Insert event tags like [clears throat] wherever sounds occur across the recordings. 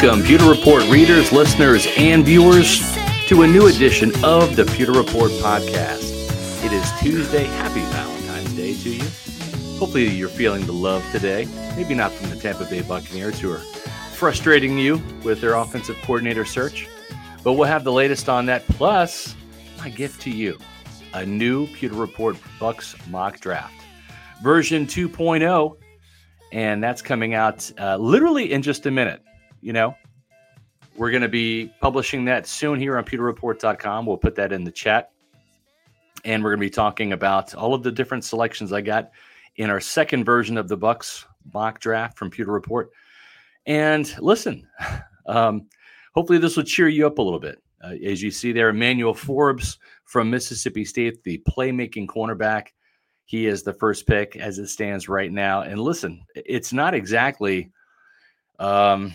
Welcome, Pewter Report readers, listeners, and viewers, to a new edition of the Pewter Report podcast. It is Tuesday. Happy Valentine's Day to you. Hopefully, you're feeling the love today. Maybe not from the Tampa Bay Buccaneers, who are frustrating you with their offensive coordinator search, but we'll have the latest on that. Plus, my gift to you a new Pewter Report Bucks mock draft, version 2.0. And that's coming out uh, literally in just a minute you know, we're going to be publishing that soon here on pewterreport.com. We'll put that in the chat. And we're going to be talking about all of the different selections I got in our second version of the Bucks mock draft from Pewter Report. And listen, [laughs] um, hopefully this will cheer you up a little bit. Uh, as you see there, Emmanuel Forbes from Mississippi State, the playmaking cornerback. He is the first pick as it stands right now. And listen, it's not exactly um,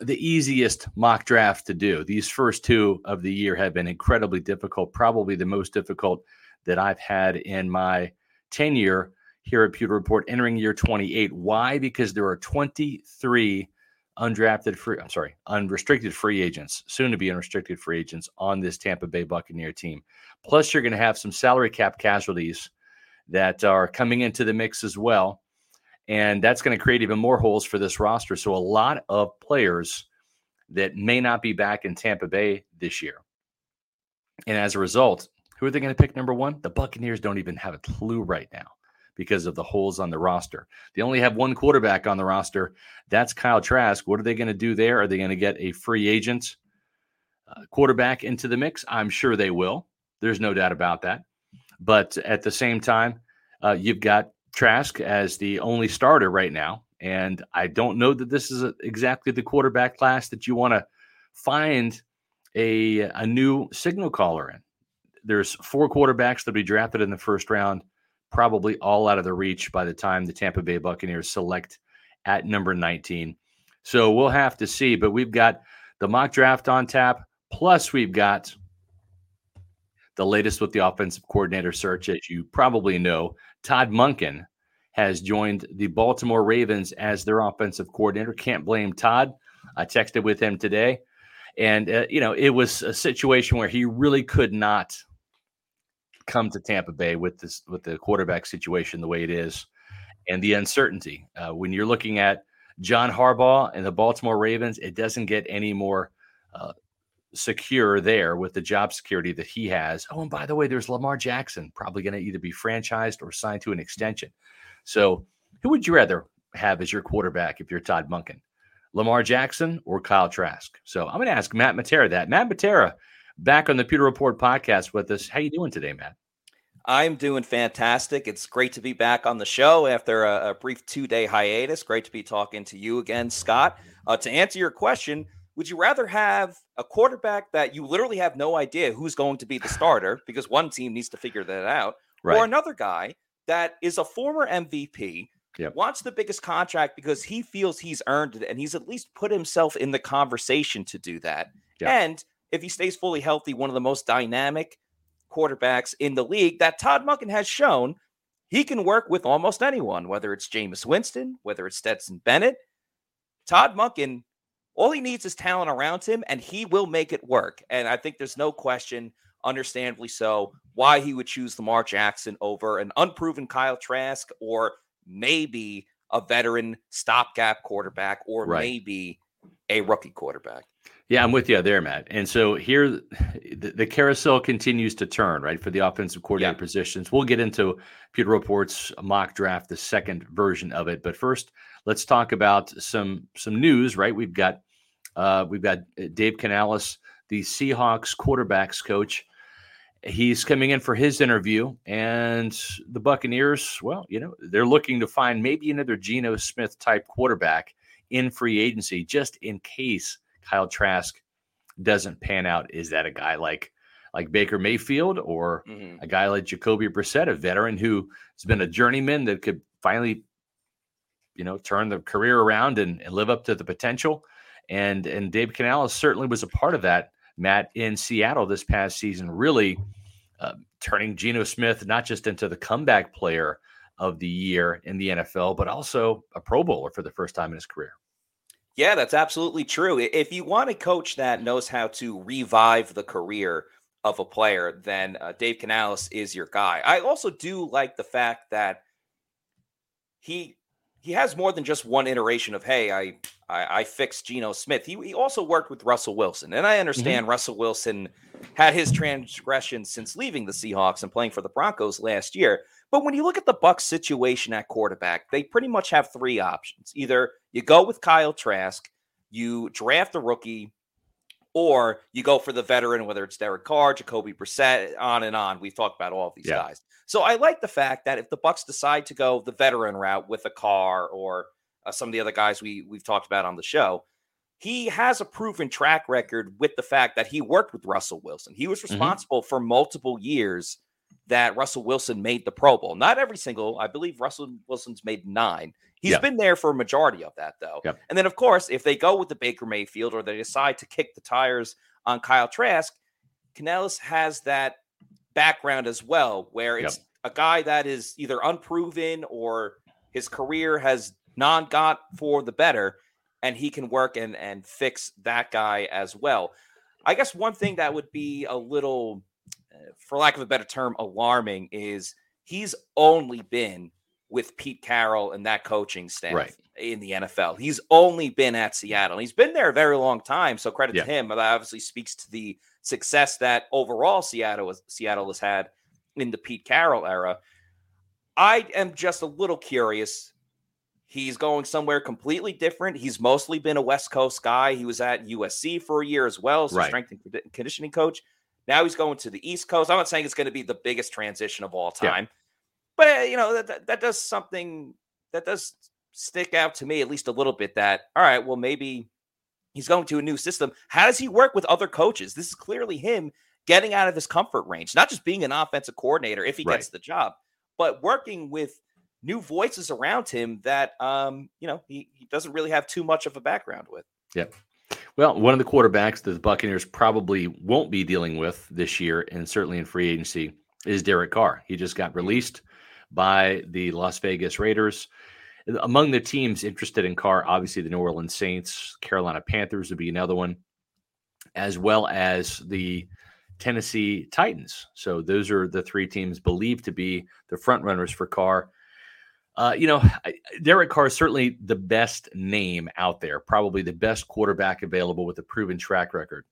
the easiest mock draft to do. These first two of the year have been incredibly difficult, probably the most difficult that I've had in my tenure here at Pewter Report entering year 28. Why? Because there are 23 undrafted free, I'm sorry, unrestricted free agents, soon to be unrestricted free agents on this Tampa Bay Buccaneer team. Plus, you're going to have some salary cap casualties that are coming into the mix as well and that's going to create even more holes for this roster. So, a lot of players that may not be back in Tampa Bay this year. And as a result, who are they going to pick number one? The Buccaneers don't even have a clue right now because of the holes on the roster. They only have one quarterback on the roster. That's Kyle Trask. What are they going to do there? Are they going to get a free agent uh, quarterback into the mix? I'm sure they will. There's no doubt about that. But at the same time, uh, you've got Trask as the only starter right now. And I don't know that this is a, exactly the quarterback class that you want to find a, a new signal caller in. There's four quarterbacks that'll be drafted in the first round, probably all out of the reach by the time the Tampa Bay Buccaneers select at number 19. So we'll have to see. But we've got the mock draft on tap. Plus, we've got the latest with the offensive coordinator search. As you probably know, Todd Monken has joined the Baltimore Ravens as their offensive coordinator. Can't blame Todd. I texted with him today, and uh, you know it was a situation where he really could not come to Tampa Bay with this with the quarterback situation the way it is, and the uncertainty. Uh, when you're looking at John Harbaugh and the Baltimore Ravens, it doesn't get any more uh, secure there with the job security that he has. Oh, and by the way, there's Lamar Jackson, probably going to either be franchised or signed to an extension. So, who would you rather have as your quarterback if you're Todd Monken? Lamar Jackson or Kyle Trask? So, I'm going to ask Matt Matera that. Matt Matera, back on the Pewter Report podcast with us. How you doing today, Matt? I'm doing fantastic. It's great to be back on the show after a, a brief two day hiatus. Great to be talking to you again, Scott. Uh, to answer your question, would you rather have a quarterback that you literally have no idea who's going to be the [sighs] starter because one team needs to figure that out, right. or another guy that is a former MVP, yep. wants the biggest contract because he feels he's earned it and he's at least put himself in the conversation to do that. Yep. And if he stays fully healthy, one of the most dynamic quarterbacks in the league that Todd Monken has shown he can work with almost anyone, whether it's Jameis Winston, whether it's Stetson Bennett. Todd Monken all he needs is talent around him, and he will make it work. And I think there's no question, understandably so, why he would choose Lamar Jackson over an unproven Kyle Trask or maybe a veteran stopgap quarterback or right. maybe a rookie quarterback. Yeah, I'm with you there, Matt. And so here, the, the carousel continues to turn, right, for the offensive coordinator yeah. positions. We'll get into Pewter Report's mock draft, the second version of it. But first, let's talk about some some news, right? We've got uh, we've got uh, Dave Canales, the Seahawks quarterbacks coach. He's coming in for his interview, and the Buccaneers, well, you know, they're looking to find maybe another Geno Smith type quarterback in free agency, just in case Kyle Trask doesn't pan out. Is that a guy like like Baker Mayfield or mm-hmm. a guy like Jacoby Brissett, a veteran who has been a journeyman that could finally, you know, turn the career around and, and live up to the potential? And and Dave Canales certainly was a part of that. Matt in Seattle this past season, really uh, turning Geno Smith not just into the comeback player of the year in the NFL, but also a Pro Bowler for the first time in his career. Yeah, that's absolutely true. If you want a coach that knows how to revive the career of a player, then uh, Dave Canales is your guy. I also do like the fact that he he has more than just one iteration of hey, I I, I fixed Geno Smith. He, he also worked with Russell Wilson, and I mm-hmm. understand mm-hmm. Russell Wilson had his transgression since leaving the Seahawks and playing for the Broncos last year. But when you look at the Bucks situation at quarterback, they pretty much have three options. Either you go with Kyle Trask, you draft a rookie, or you go for the veteran, whether it's Derek Carr, Jacoby Brissett, on and on. We've talked about all of these yeah. guys. So I like the fact that if the Bucks decide to go the veteran route with a Carr or uh, some of the other guys we we've talked about on the show, he has a proven track record with the fact that he worked with Russell Wilson. He was mm-hmm. responsible mm-hmm. for multiple years that Russell Wilson made the Pro Bowl. Not every single, I believe Russell Wilson's made nine. He's yep. been there for a majority of that, though. Yep. And then, of course, if they go with the Baker Mayfield or they decide to kick the tires on Kyle Trask, Canales has that background as well, where it's yep. a guy that is either unproven or his career has non got for the better, and he can work and, and fix that guy as well. I guess one thing that would be a little uh, for lack of a better term, alarming is he's only been with Pete Carroll and that coaching staff right. in the NFL. He's only been at Seattle. He's been there a very long time. So credit yeah. to him. That obviously speaks to the success that overall Seattle Seattle has had in the Pete Carroll era. I am just a little curious. He's going somewhere completely different. He's mostly been a West Coast guy. He was at USC for a year as well, as right. strength and conditioning coach. Now he's going to the East Coast. I'm not saying it's going to be the biggest transition of all time, yeah. but you know that, that, that does something that does stick out to me at least a little bit. That all right, well maybe he's going to a new system. How does he work with other coaches? This is clearly him getting out of his comfort range, not just being an offensive coordinator if he right. gets the job, but working with new voices around him that um, you know he, he doesn't really have too much of a background with. Yep. Well, one of the quarterbacks that the Buccaneers probably won't be dealing with this year, and certainly in free agency, is Derek Carr. He just got released by the Las Vegas Raiders. Among the teams interested in Carr, obviously the New Orleans Saints, Carolina Panthers would be another one, as well as the Tennessee Titans. So those are the three teams believed to be the front runners for Carr. Uh, you know, Derek Carr is certainly the best name out there, probably the best quarterback available with a proven track record.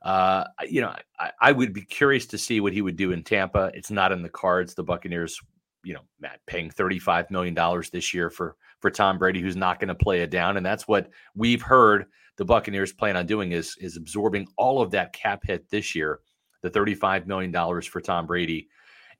Uh, you know, I, I, would be curious to see what he would do in Tampa. It's not in the cards. The Buccaneers, you know, Matt paying thirty-five million dollars this year for for Tom Brady, who's not going to play it down, and that's what we've heard the Buccaneers plan on doing is is absorbing all of that cap hit this year, the thirty-five million dollars for Tom Brady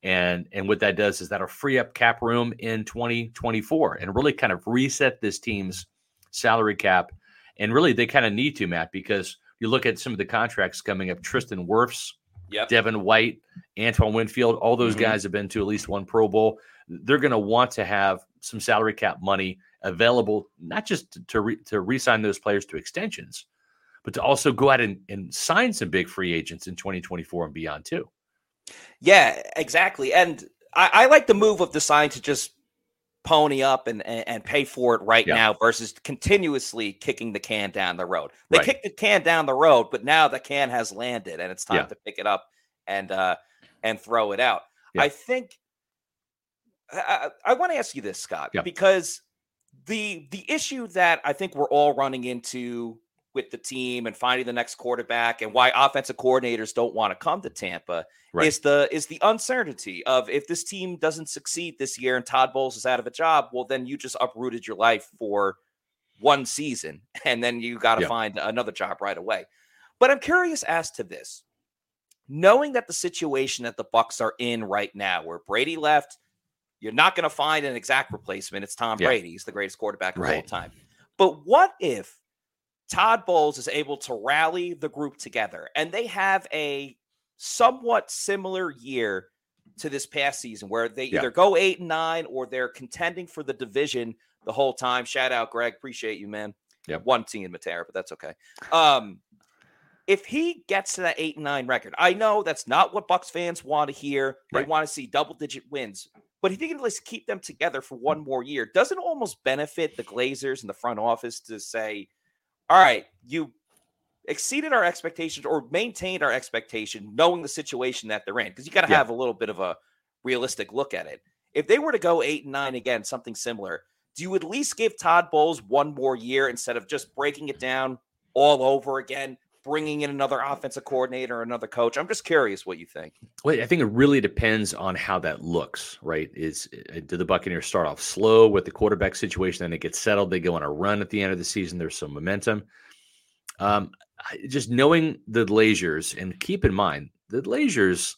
and and what that does is that'll free up cap room in 2024 and really kind of reset this team's salary cap. And really, they kind of need to, Matt, because you look at some of the contracts coming up. Tristan Wirfs, yep. Devin White, Antoine Winfield, all those mm-hmm. guys have been to at least one Pro Bowl. They're going to want to have some salary cap money available, not just to re, to re-sign those players to extensions, but to also go out and, and sign some big free agents in 2024 and beyond too. Yeah, exactly. And I, I like the move of the sign to just pony up and, and, and pay for it right yeah. now versus continuously kicking the can down the road. They right. kicked the can down the road, but now the can has landed and it's time yeah. to pick it up and uh and throw it out. Yeah. I think I, I want to ask you this, Scott, because the the issue that I think we're all running into with the team and finding the next quarterback and why offensive coordinators don't want to come to Tampa right. is the is the uncertainty of if this team doesn't succeed this year and Todd Bowles is out of a job, well then you just uprooted your life for one season [laughs] and then you got to yeah. find another job right away. But I'm curious as to this. Knowing that the situation that the Bucks are in right now where Brady left, you're not going to find an exact replacement. It's Tom yeah. Brady. He's the greatest quarterback of right. all time. But what if Todd Bowles is able to rally the group together, and they have a somewhat similar year to this past season where they yeah. either go eight and nine or they're contending for the division the whole time. Shout out, Greg. Appreciate you, man. Yeah. One team in Matera, but that's okay. Um, if he gets to that eight and nine record, I know that's not what Bucks fans want to hear. They right. want to see double digit wins. But if he can at least keep them together for one more year, doesn't almost benefit the Glazers and the front office to say, all right, you exceeded our expectations or maintained our expectation, knowing the situation that they're in, because you got to yeah. have a little bit of a realistic look at it. If they were to go eight and nine again, something similar, do you at least give Todd Bowles one more year instead of just breaking it down all over again, bringing in another offensive coordinator, another coach? I'm just curious what you think. Well, I think it really depends on how that looks, right? Is uh, do the Buccaneers start off slow with the quarterback situation, then it gets settled, they go on a run at the end of the season, there's some momentum. Um, just knowing the Glazers, and keep in mind the Glazers,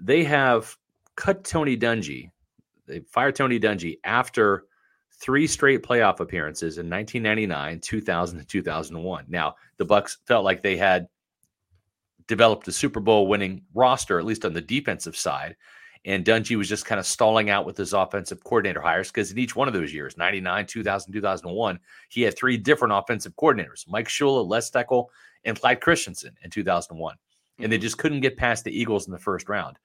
they have cut Tony Dungy. They fired Tony Dungy after three straight playoff appearances in 1999, 2000, and 2001. Now, the Bucks felt like they had developed a Super Bowl winning roster, at least on the defensive side. And Dungy was just kind of stalling out with his offensive coordinator hires because in each one of those years, 99, 2000, 2001, he had three different offensive coordinators Mike Shula, Les Steckel, and Clyde Christensen in 2001. And they mm-hmm. just couldn't get past the Eagles in the first round.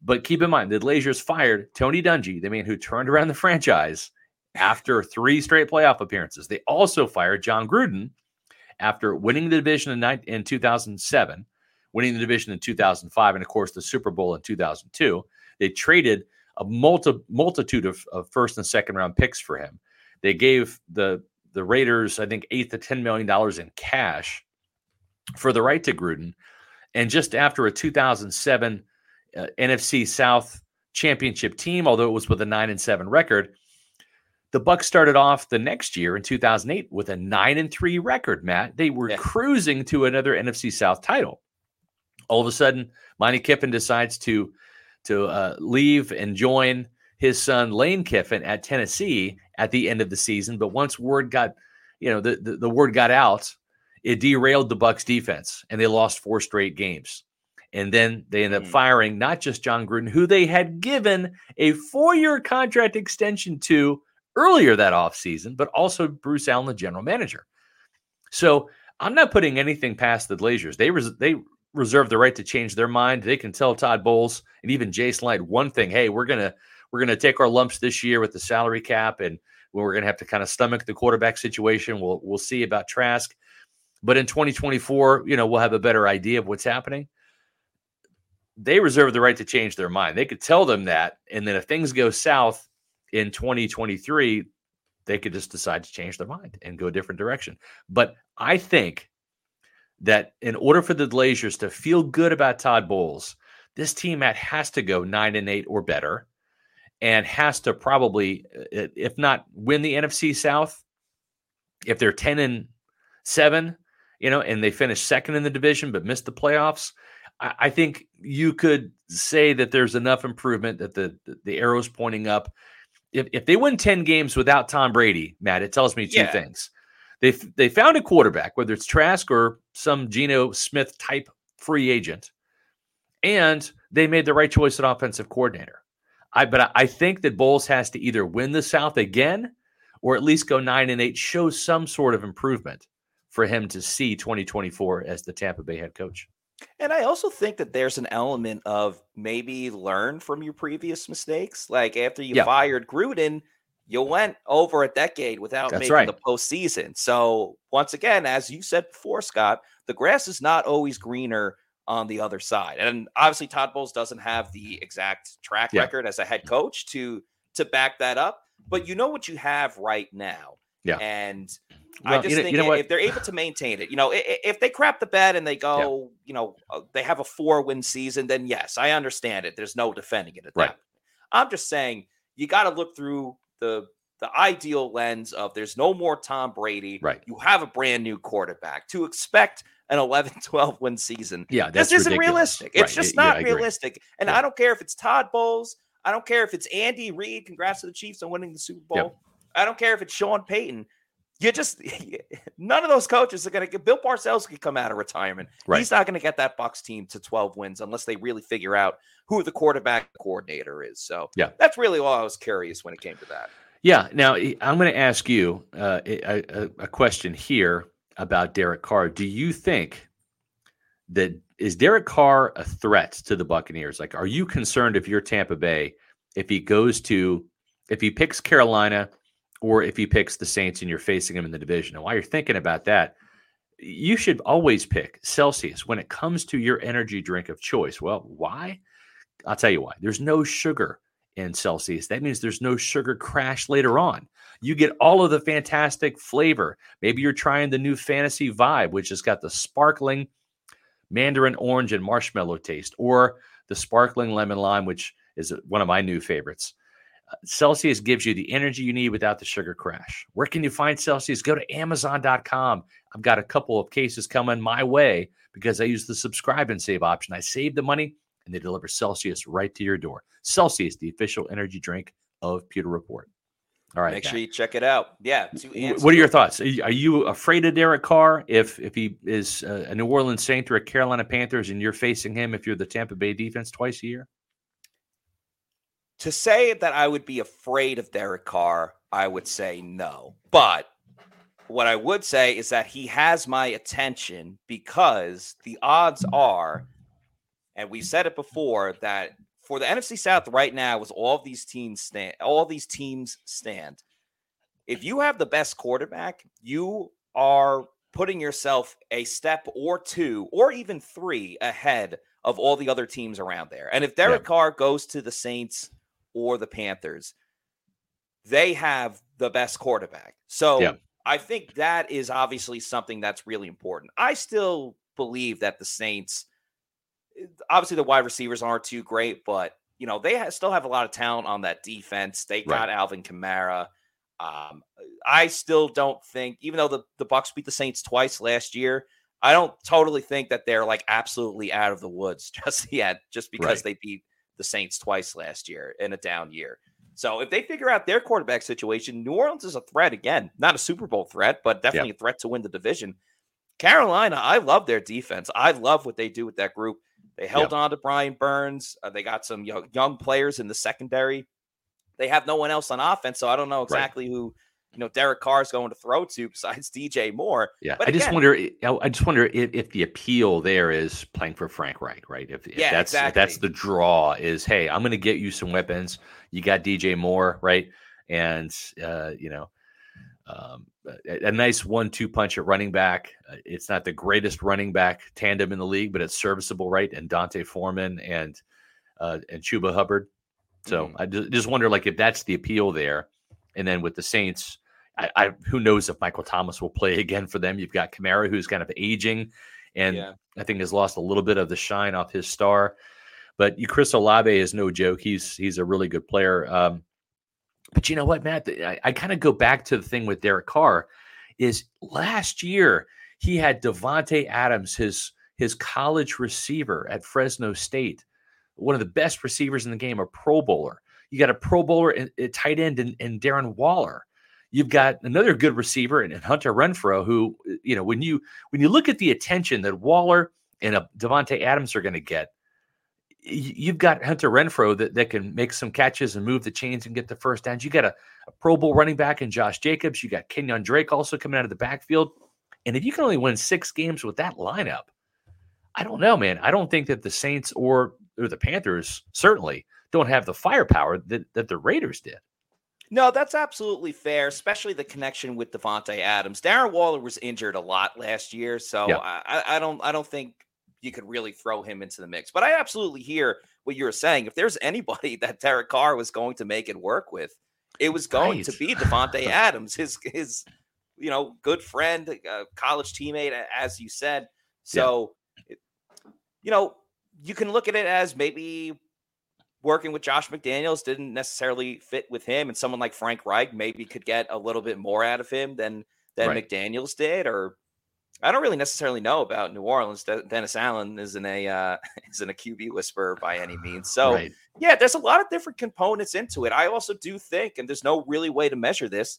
But keep in mind, the Glazers fired Tony Dungy, the man who turned around the franchise after three straight playoff appearances. They also fired Jon Gruden after winning the division in, in 2007, winning the division in 2005, and of course the Super Bowl in 2002. They traded a multi, multitude of, of first and second round picks for him. They gave the the Raiders, I think, eight to ten million dollars in cash for the right to Gruden. And just after a 2007 uh, NFC South championship team, although it was with a nine and seven record, the Bucks started off the next year in 2008 with a 9 and 3 record, Matt. They were yeah. cruising to another NFC South title. All of a sudden, Monte Kiffin decides to to uh, leave and join his son Lane Kiffin at Tennessee at the end of the season, but once word got, you know, the, the, the word got out, it derailed the Bucks defense and they lost four straight games. And then they ended up hmm. firing not just Jon Gruden, who they had given a four-year contract extension to earlier that offseason, but also Bruce Allen, the general manager. So I'm not putting anything past the Glazers. They res- they reserve the right to change their mind. They can tell Todd Bowles and even Jason Licht one thing: Hey, we're gonna we're gonna take our lumps this year with the salary cap, and we're gonna have to kind of stomach the quarterback situation. We'll we'll see about Trask, but in 2024, you know, we'll have a better idea of what's happening. They reserve the right to change their mind. They could tell them that, and then if things go south, in 2023, they could just decide to change their mind and go a different direction. But I think that in order for the Glazers to feel good about Todd Bowles, this team has to go nine and eight or better, and has to probably, uh, uh, if not win the NFC South, if they're ten and seven, you know, and they finish second in the division but missed the playoffs, I, I think you could say that there's enough improvement that the the arrow's pointing up if, if they win 10 games without Tom Brady, Matt, it tells me two yeah. things. They they found a quarterback, whether it's Trask or some Geno Smith type free agent, and they made the right choice at offensive coordinator. I but I think that Bowles has to either win the South again or at least go nine and eight, show some sort of improvement for him to see 2024 as the Tampa Bay head coach. And I also think that there's an element of maybe learn from your previous mistakes. Like after you yeah. fired Gruden, you went over a decade without That's making right. the postseason. So once again, as you said before, Scott, the grass is not always greener on the other side. And obviously, Todd Bowles doesn't have the exact track yeah. record as a head mm-hmm. coach to to back that up. But you know what you have right now. Yeah. And well, I just you know, think you know if they're able to maintain it, you know, if they crap the bed and they [laughs] go, yeah. you know, uh, they have a four win season, then yes, I understand it. There's no defending it at right. that. I'm just saying you got to look through the the ideal lens of there's no more Tom Brady. Right. You have a brand new quarterback to expect an 11 [laughs] 12 win season. Yeah, this isn't ridiculous. realistic. It's right. just yeah, not realistic. And yeah. I don't care if it's Todd Bowles. I don't care if it's Andy Reid. Congrats to the Chiefs on winning the Super Bowl. Yep. I don't care if it's Sean Payton you just [laughs] none of those coaches are going to get Bill Parcells could come out of retirement. Right. He's not going to get that Bucs team to 12 wins unless they really figure out who the quarterback coordinator is. So yeah, that's really all I was curious when it came to that. Yeah. Now I'm going to ask you uh, a, a question here about Derek Carr. Do you think that is Derek Carr a threat to the Buccaneers? Like, are you concerned if you're Tampa Bay if he goes to if he picks Carolina? Or if he picks the Saints and you're facing him in the division. And while you're thinking about that, you should always pick Celsius when it comes to your energy drink of choice. Well, why? I'll tell you why. There's no sugar in Celsius. That means there's no sugar crash later on. You get all of the fantastic flavor. Maybe you're trying the new fantasy vibe, which has got the sparkling mandarin orange and marshmallow taste, or the sparkling lemon lime, which is one of my new favorites. Celsius gives you the energy you need without the sugar crash. Where can you find Celsius? Go to Amazon.com. I've got a couple of cases coming my way because I use the subscribe and save option. I save the money and they deliver Celsius right to your door. Celsius, the official energy drink of Pewter Report. All right. Make sure you check it out. Yeah. What are your thoughts? Are you afraid of Derek Carr if if he is a New Orleans Saint or a Carolina Panthers and you're facing him if you're the Tampa Bay defense twice a year? To say that I would be afraid of Derek Carr, I would say no. But what I would say is that he has my attention because the odds are, and we said it before, that for the NFC South right now, as all these teams stand, all these teams stand. If you have the best quarterback, you are putting yourself a step or two, or even three ahead of all the other teams around there. And if Derek yeah. Carr goes to the Saints or the Panthers, they have the best quarterback. So yeah. I think that is obviously something that's really important. I still believe that the Saints, obviously, the wide receivers aren't too great, but you know they have, still have a lot of talent on that defense. They got right. Alvin Kamara. Um, I still don't think, even though the, the Bucs beat the Saints twice last year, I don't totally think that they're like absolutely out of the woods [laughs] just yet, just because right. they beat the Saints twice last year in a down year. So if they figure out their quarterback situation, New Orleans is a threat again, not a Super Bowl threat, but definitely yeah. a threat to win the division. Carolina, I love their defense. I love what they do with that group. They held yeah. on to Brian Burns. Uh, they got some young, young players in the secondary. They have no one else on offense, so I don't know exactly right. who you know Derek Carr is going to throw to besides [laughs] DJ Moore. Yeah, but I again, just wonder. I just wonder if, if, the appeal there is playing for Frank Reich, right? If, if yeah, that's exactly. if that's the draw is, hey, I'm going to get you some weapons. You got DJ Moore, right? And uh, you know, um, a, a, nice one-two punch at running back. Uh, it's not the greatest running back tandem in the league, but it's serviceable, right? And D'Onta Foreman and uh, and Chuba Hubbard. So mm. I just, just wonder, like, if that's the appeal there and then with the Saints, I, I, who knows if Michael Thomas will play [laughs] again for them. You've got Kamara, who's kind of aging, and yeah. I think has lost a little bit of the shine off his star. But you, Chris Olave is no joke. He's he's a really good player. Um, but you know what, Matt? I, I kind of go back to the thing with Derek Carr. Is last year he had Davante Adams, his his college receiver at Fresno State, one of the best receivers in the game, a Pro Bowler. You got a Pro Bowler, a uh, tight end, and, Darren Waller. You've got another good receiver and Hunter Renfrow, who uh, you know when you when you look at the attention that Waller and uh, a Davante Adams are going to get, you've got Hunter Renfrow that, that can make some catches and move the chains and get the first downs. You got a, a Pro Bowl running back in Josh Jacobs. You got Kenyan Drake also coming out of the backfield. And if you can only win six games with that lineup, I don't know, man. I don't think that the Saints or or the Panthers certainly don't have the firepower that, that the Raiders did. No, that's absolutely fair, especially the connection with Davante Adams. Darren Waller was injured a lot last year, so yeah. I, I don't I don't think you could really throw him into the mix. But I absolutely hear what you're saying. If there's anybody [laughs] that Derek Carr was going to make it work with, it was going right. to be Davante [laughs] Adams, his his you know good friend, uh, college teammate, as you said. So, yeah. you know, you can look at it as maybe working with Josh McDaniels didn't necessarily fit with him, and someone like Frank Reich maybe could get a little bit more out of him than than right. McDaniels did, or I don't really necessarily know about New Orleans. De- Dennis Allen isn't a uh, [laughs] isn't a QB whisperer by any means. So right. yeah, there's a lot of different components into it. I also do think, and there's no really way to measure this,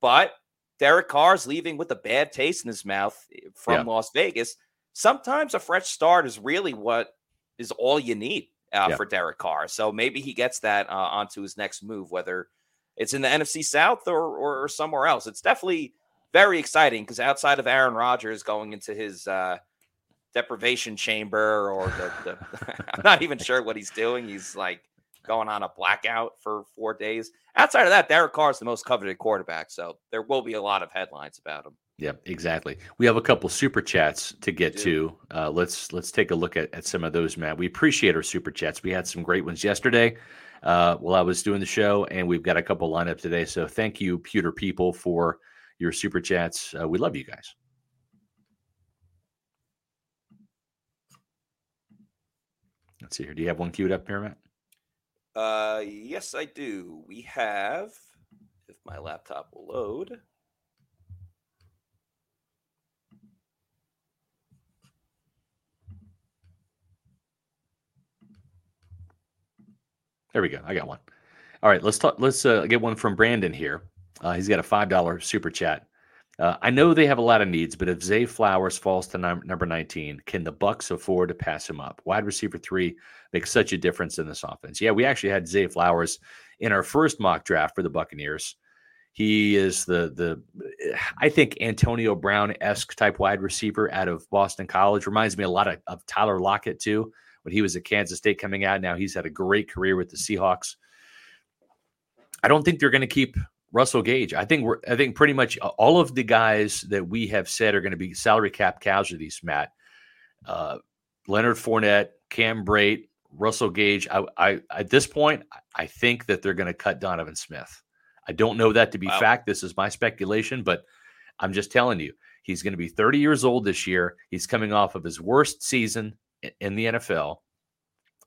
but Derek Carr's leaving with a bad taste in his mouth eh, from yeah. Las Vegas. Sometimes a fresh start is really what is all you need uh, yeah. for Derek Carr. So maybe he gets that uh, onto his next move, whether it's in the NFC South or, or, or somewhere else. It's definitely very exciting because outside of Aaron Rodgers going into his uh, deprivation chamber or the, the [laughs] I'm not even sure what he's doing. He's like going on a blackout for four days. Outside of that, Derek Carr is the most coveted quarterback, so there will be a lot of headlines about him. Yeah, exactly. We have a couple super chats to get to. Uh, let's let's take a look at, at some of those, Matt. We appreciate our super chats. We had some great ones yesterday uh, while I was doing the show, and we've got a couple lined up today. So thank you, pewter people, for your super chats. Uh, we love you guys. Let's see here. Do you have one queued up here, Matt? Uh, yes, I do. We have, if my laptop will load. There we go. I got one. All right, let's talk. Let's uh, get one from Brandon here. Uh, he's got a five dollar super chat. Uh, I know they have a lot of needs, but if Zay Flowers falls to num- number 19, can the Bucks afford to pass him up? Wide receiver three makes such a difference in this offense. Yeah, we actually had Zay Flowers in our first mock draft for the Buccaneers. He is the the I think Antonio Brown esque type wide receiver out of Boston College. Reminds me a lot of, of Tyler Lockett too when he was at Kansas State coming out. Now he's had a great career with the Seahawks. I don't think they're going to keep Russell Gage. I think we're I think pretty much all of the guys that we have said are going to be salary cap casualties, Matt. Uh, Leonard Fournette, Cam Brate, Russell Gage. I, I at this point, I think that they're going to cut Donovan Smith. I don't know that to be wow. fact. This is my speculation, but I'm just telling you, he's going to be 30 years old this year. He's coming off of his worst season in the NFL,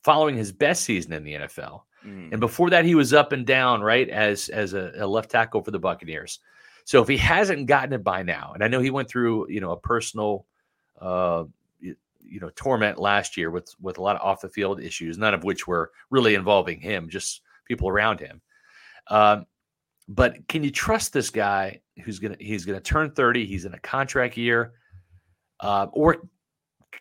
following his best season in the NFL. Mm. And before that, he was up and down, right, as as a, a, left tackle for the Buccaneers. So if he hasn't gotten it by now, and I know he went through, you know, a personal, uh, you, know, torment last year with with a lot of off the field issues, none of which were really involving him, just people around him. Um, but can you trust this guy who's gonna he's gonna turn thirty? He's in a contract year, uh, or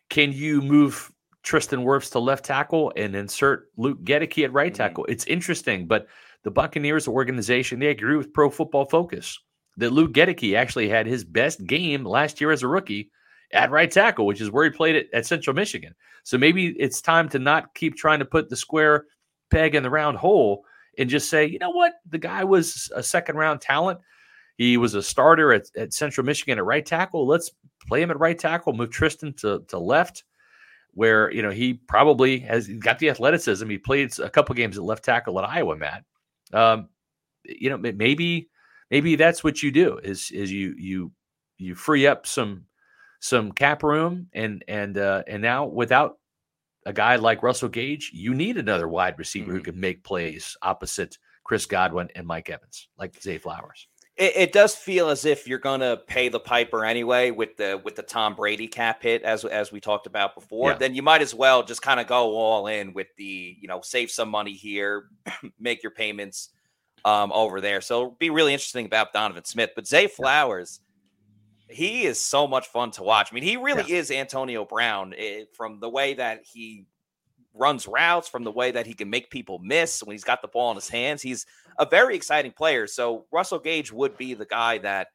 can you move Tristan Wirfs to left tackle and insert Luke Goedeke at right mm-hmm. tackle. It's interesting, but the Buccaneers organization they agree with Pro Football Focus that Luke Goedeke actually had his best game last year as a rookie at right tackle, which is where he played it at Central Michigan. So maybe it's time to not keep trying to put the square peg in the round hole and just say, you know what, the guy was a second round talent. He was a starter at, at Central Michigan at right tackle. Let's play him at right tackle, move Tristan to, to left where you know he probably has got the athleticism. He played a couple games at left tackle at Iowa, Matt. Um, you know, maybe maybe that's what you do is is you you you free up some some cap room and and uh, and now without a guy like Russell Gage, you need another wide receiver mm-hmm. who can make plays opposite Chris Godwin and Mike Evans, like Zay Flowers it, it, does feel as if you're going to pay the piper anyway with the with the Tom Brady cap hit as as we talked about before. Yeah. Then you might as well just kind of go all in with the you know save some money here, [clears throat] make your payments um, over there. So it'll be really interesting about Donovan Smith, but Zay Flowers. He is so much fun to watch. I mean, he really yeah. is Antonio Brown eh, from the way that he runs routes, from the way that he can make people miss when he's got the ball in his hands. He's a very exciting player. So Russell Gage would be the guy that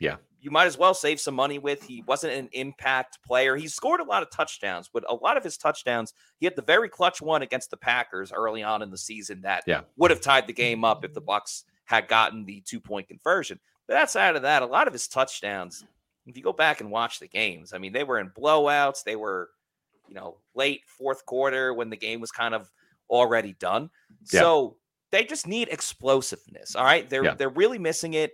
yeah. You might as well save some money with. He wasn't an impact player. He scored a lot of touchdowns, but a lot of his touchdowns, he had the very clutch one against the Packers early on in the season that yeah. would have tied the game up if the Bucks had gotten the two-point conversion. But outside of that, a lot of his touchdowns, if you go back and watch the games, I mean, they were in blowouts. They were you know, late fourth quarter when the game was kind of already done. Yeah. So they just need explosiveness. All right. They're yeah. they're really missing it.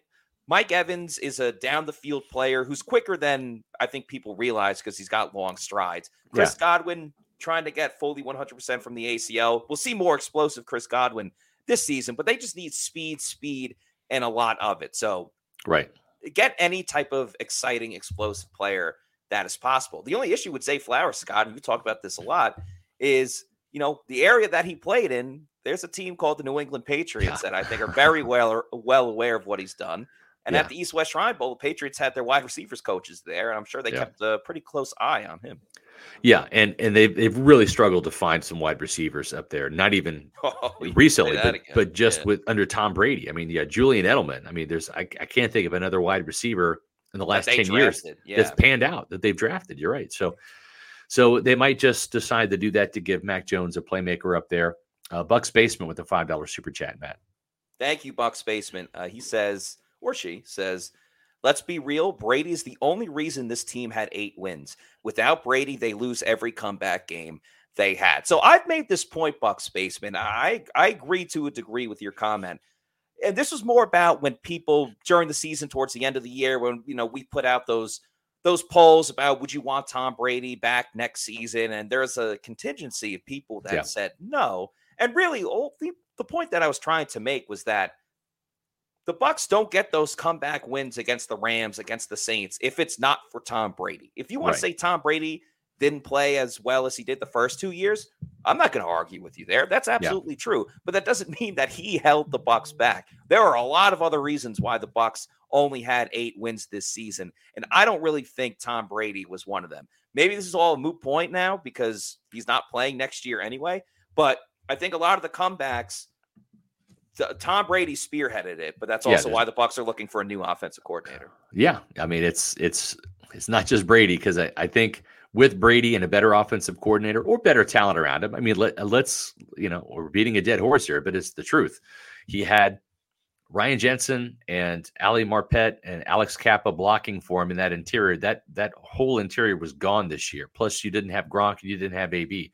Mike Evans is a down the field player who's quicker than I think people realize because he's got long strides. Chris yeah. Godwin trying to get fully 100% from the ACL. We'll see more explosive Chris Godwin this season, but they just need speed, speed, and a lot of it. So, right. Get any type of exciting, explosive player that is possible. The only issue with Zay Flowers, Scott, and you talk about this a lot, is you know the area that he played in. There's a team called the New England Patriots that I think are very [laughs] well well aware of what he's done. And yeah. at the East West Shrine Bowl, the Patriots had their wide receivers coaches there, and I'm sure they yeah. kept a pretty close eye on him. Yeah, and and they've they've really struggled to find some wide receivers up there. Not even [laughs] oh, recently, but but just yeah. with under Tom Brady. I mean, yeah, Julian Edelman. I mean, there's I, I can't think of another wide receiver in the last 10 drafted, years yeah. that's panned out that they've drafted. You're right. So so they might just decide to do that to give Mac Jones a playmaker up there. Uh, Buck's Basement with a $5 super chat, Matt. Thank you, Buck's Basement. Uh, he says, or she says, Let's be real. Brady is the only reason this team had eight wins. Without Brady, they lose every comeback game they had. So I've made this point, Bucks Basement. I I agree to a degree with your comment. And this was more about when people during the season, towards the end of the year, when you know we put out those those polls about would you want Tom Brady back next season, and there's a contingency of people that yeah. said no. And really, all the, the point that I was trying to make was that the Bucks don't get those comeback wins against the Rams, against the Saints, if it's not for Tom Brady. If you want right. to say Tom Brady didn't play as well as he did the first two years, I'm not going to argue with you there. That's absolutely yeah. true. But that doesn't mean that he held the Bucks back. There are a lot of other reasons why the Bucks only had eight wins this season, and I don't really think Tom Brady was one of them. Maybe this is all a moot point now because he's not playing next year anyway. But I think a lot of the comebacks Tom Brady spearheaded it, but that's also yeah, why the Bucks are looking for a new offensive coordinator. Yeah, I mean it's it's it's not just Brady because I, I think with Brady and a better offensive coordinator or better talent around him. I mean, let, let's you know we're beating a dead horse here, but it's the truth. He had Ryan Jensen and Ali Marpet and Alex Cappa blocking for him in that interior. That that whole interior was gone this year. Plus, you didn't have Gronk and you didn't have AB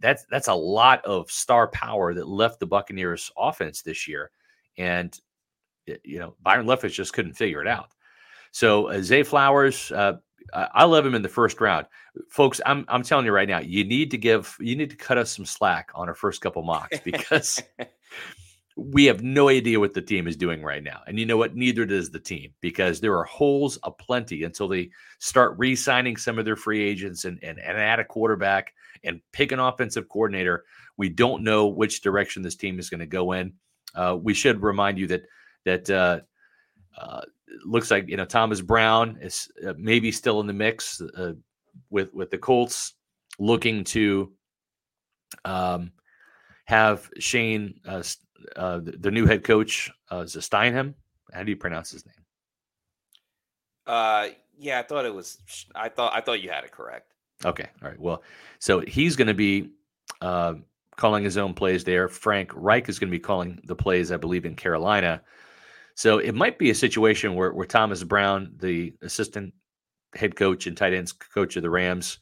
that's that's a lot of star power that left the Buccaneers offense this year, and you know Byron Leftwich just couldn't figure it out. So uh, Zay Flowers, uh, I love him in the first round, folks. I'm I'm telling you right now, you need to give you need to cut us some slack on our first couple mocks because [laughs] we have no idea what the team is doing right now, and you know what? Neither does the team because there are holes aplenty until they start re-signing some of their free agents and and, and add a quarterback and pick an offensive coordinator. We don't know which direction this team is going to go in. Uh, we should remind you that that uh, uh, looks like you know Thomas Brown is uh, maybe still in the mix uh, with with the Colts, looking to um, have Shane, uh, the, the, new head coach, uh, Steinham. How do you pronounce his name? Uh, yeah, I thought it was. I thought I thought you had it correct. Okay. All right. Well, so he's going to be uh, calling his own plays there. Frank Reich is going to be calling the plays, I believe, in Carolina. So it might be a situation where, where Thomas Brown, the assistant head coach and tight ends coach of the Rams,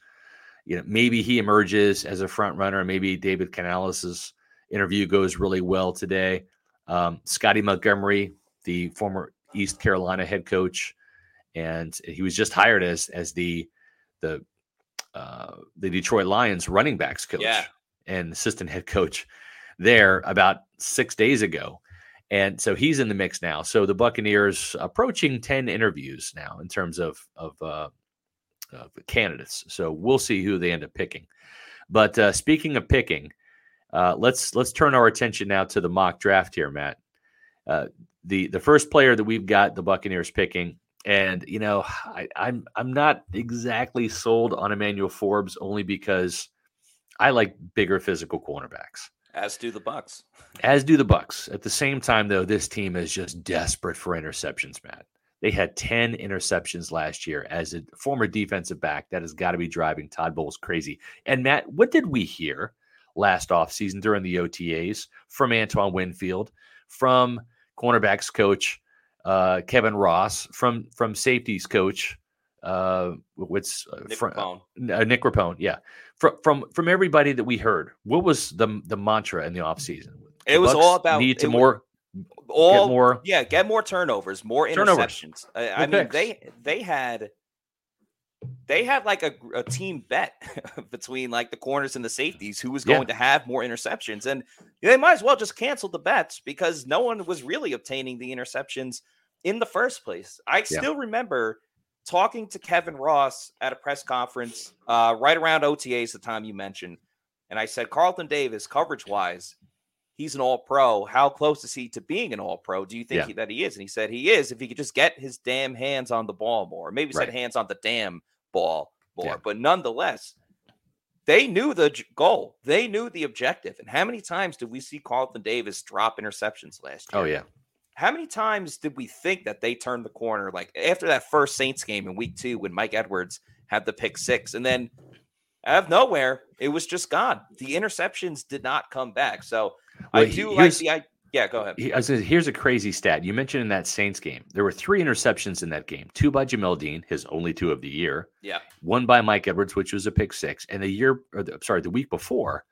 you know, maybe he emerges as a front runner. Maybe David Canales' interview goes really well today. Um, Scottie Montgomery, the former East Carolina head coach, and he was just hired as as the the uh, the Detroit Lions running backs coach yeah. and assistant head coach there about six days ago. And so he's in the mix now. So the Buccaneers approaching 10 interviews now in terms of, of, uh, of candidates. So we'll see who they end up picking. But uh, speaking of picking, uh, let's let's turn our attention now to the mock draft here, Matt. Uh, the the first player that we've got the Buccaneers picking and you know, I, I'm I'm not exactly sold on Emmanuel Forbes only because I like bigger physical cornerbacks. As do the Bucks. As do the Bucks. At the same time, though, this team is just desperate for interceptions, Matt. They had 10 interceptions last year as a former defensive back. That has got to be driving Todd Bowles crazy. And Matt, what did we hear last offseason during the OTAs from Antoine Winfield, from cornerbacks coach uh, Kevin Ross from from safeties coach. Uh, what's uh, Nick from, Rapone. Uh, Nick Rapone, yeah. From from from everybody that we heard, what was the the mantra in the offseason? It was all about need to more all more yeah get more turnovers more interceptions I mean they they had they had like a, a team bet [laughs] between like the corners and the safeties who was going yeah. to have more interceptions. And they might as well just cancel the bets because no one was really obtaining the interceptions in the first place. I yeah. still remember talking to Kevin Ross at a press conference uh, right around OTAs, the time you mentioned. And I said, Carlton Davis, coverage wise, he's an all pro. How close is he to being an all pro? Do you think yeah. he, that he is? And he said he is if he could just get his damn hands on the ball more. Maybe he right. said hands on the damn ball more. Yeah. But nonetheless, they knew the goal. They knew the objective. And how many times did we see Carlton Davis drop interceptions last oh, year? Oh, yeah. How many times did we think that they turned the corner? Like after that first Saints game in week two when Mike Edwards had the pick six. And then out of nowhere, it was just gone. The interceptions did not come back. So well, I do like the I, yeah, go ahead. here's a crazy stat. You mentioned in that Saints game, there were three interceptions in that game. Two by Jamel Dean, his only two of the year. Yeah. One by Mike Edwards, which was a pick six. And the year, or the, sorry, the week before,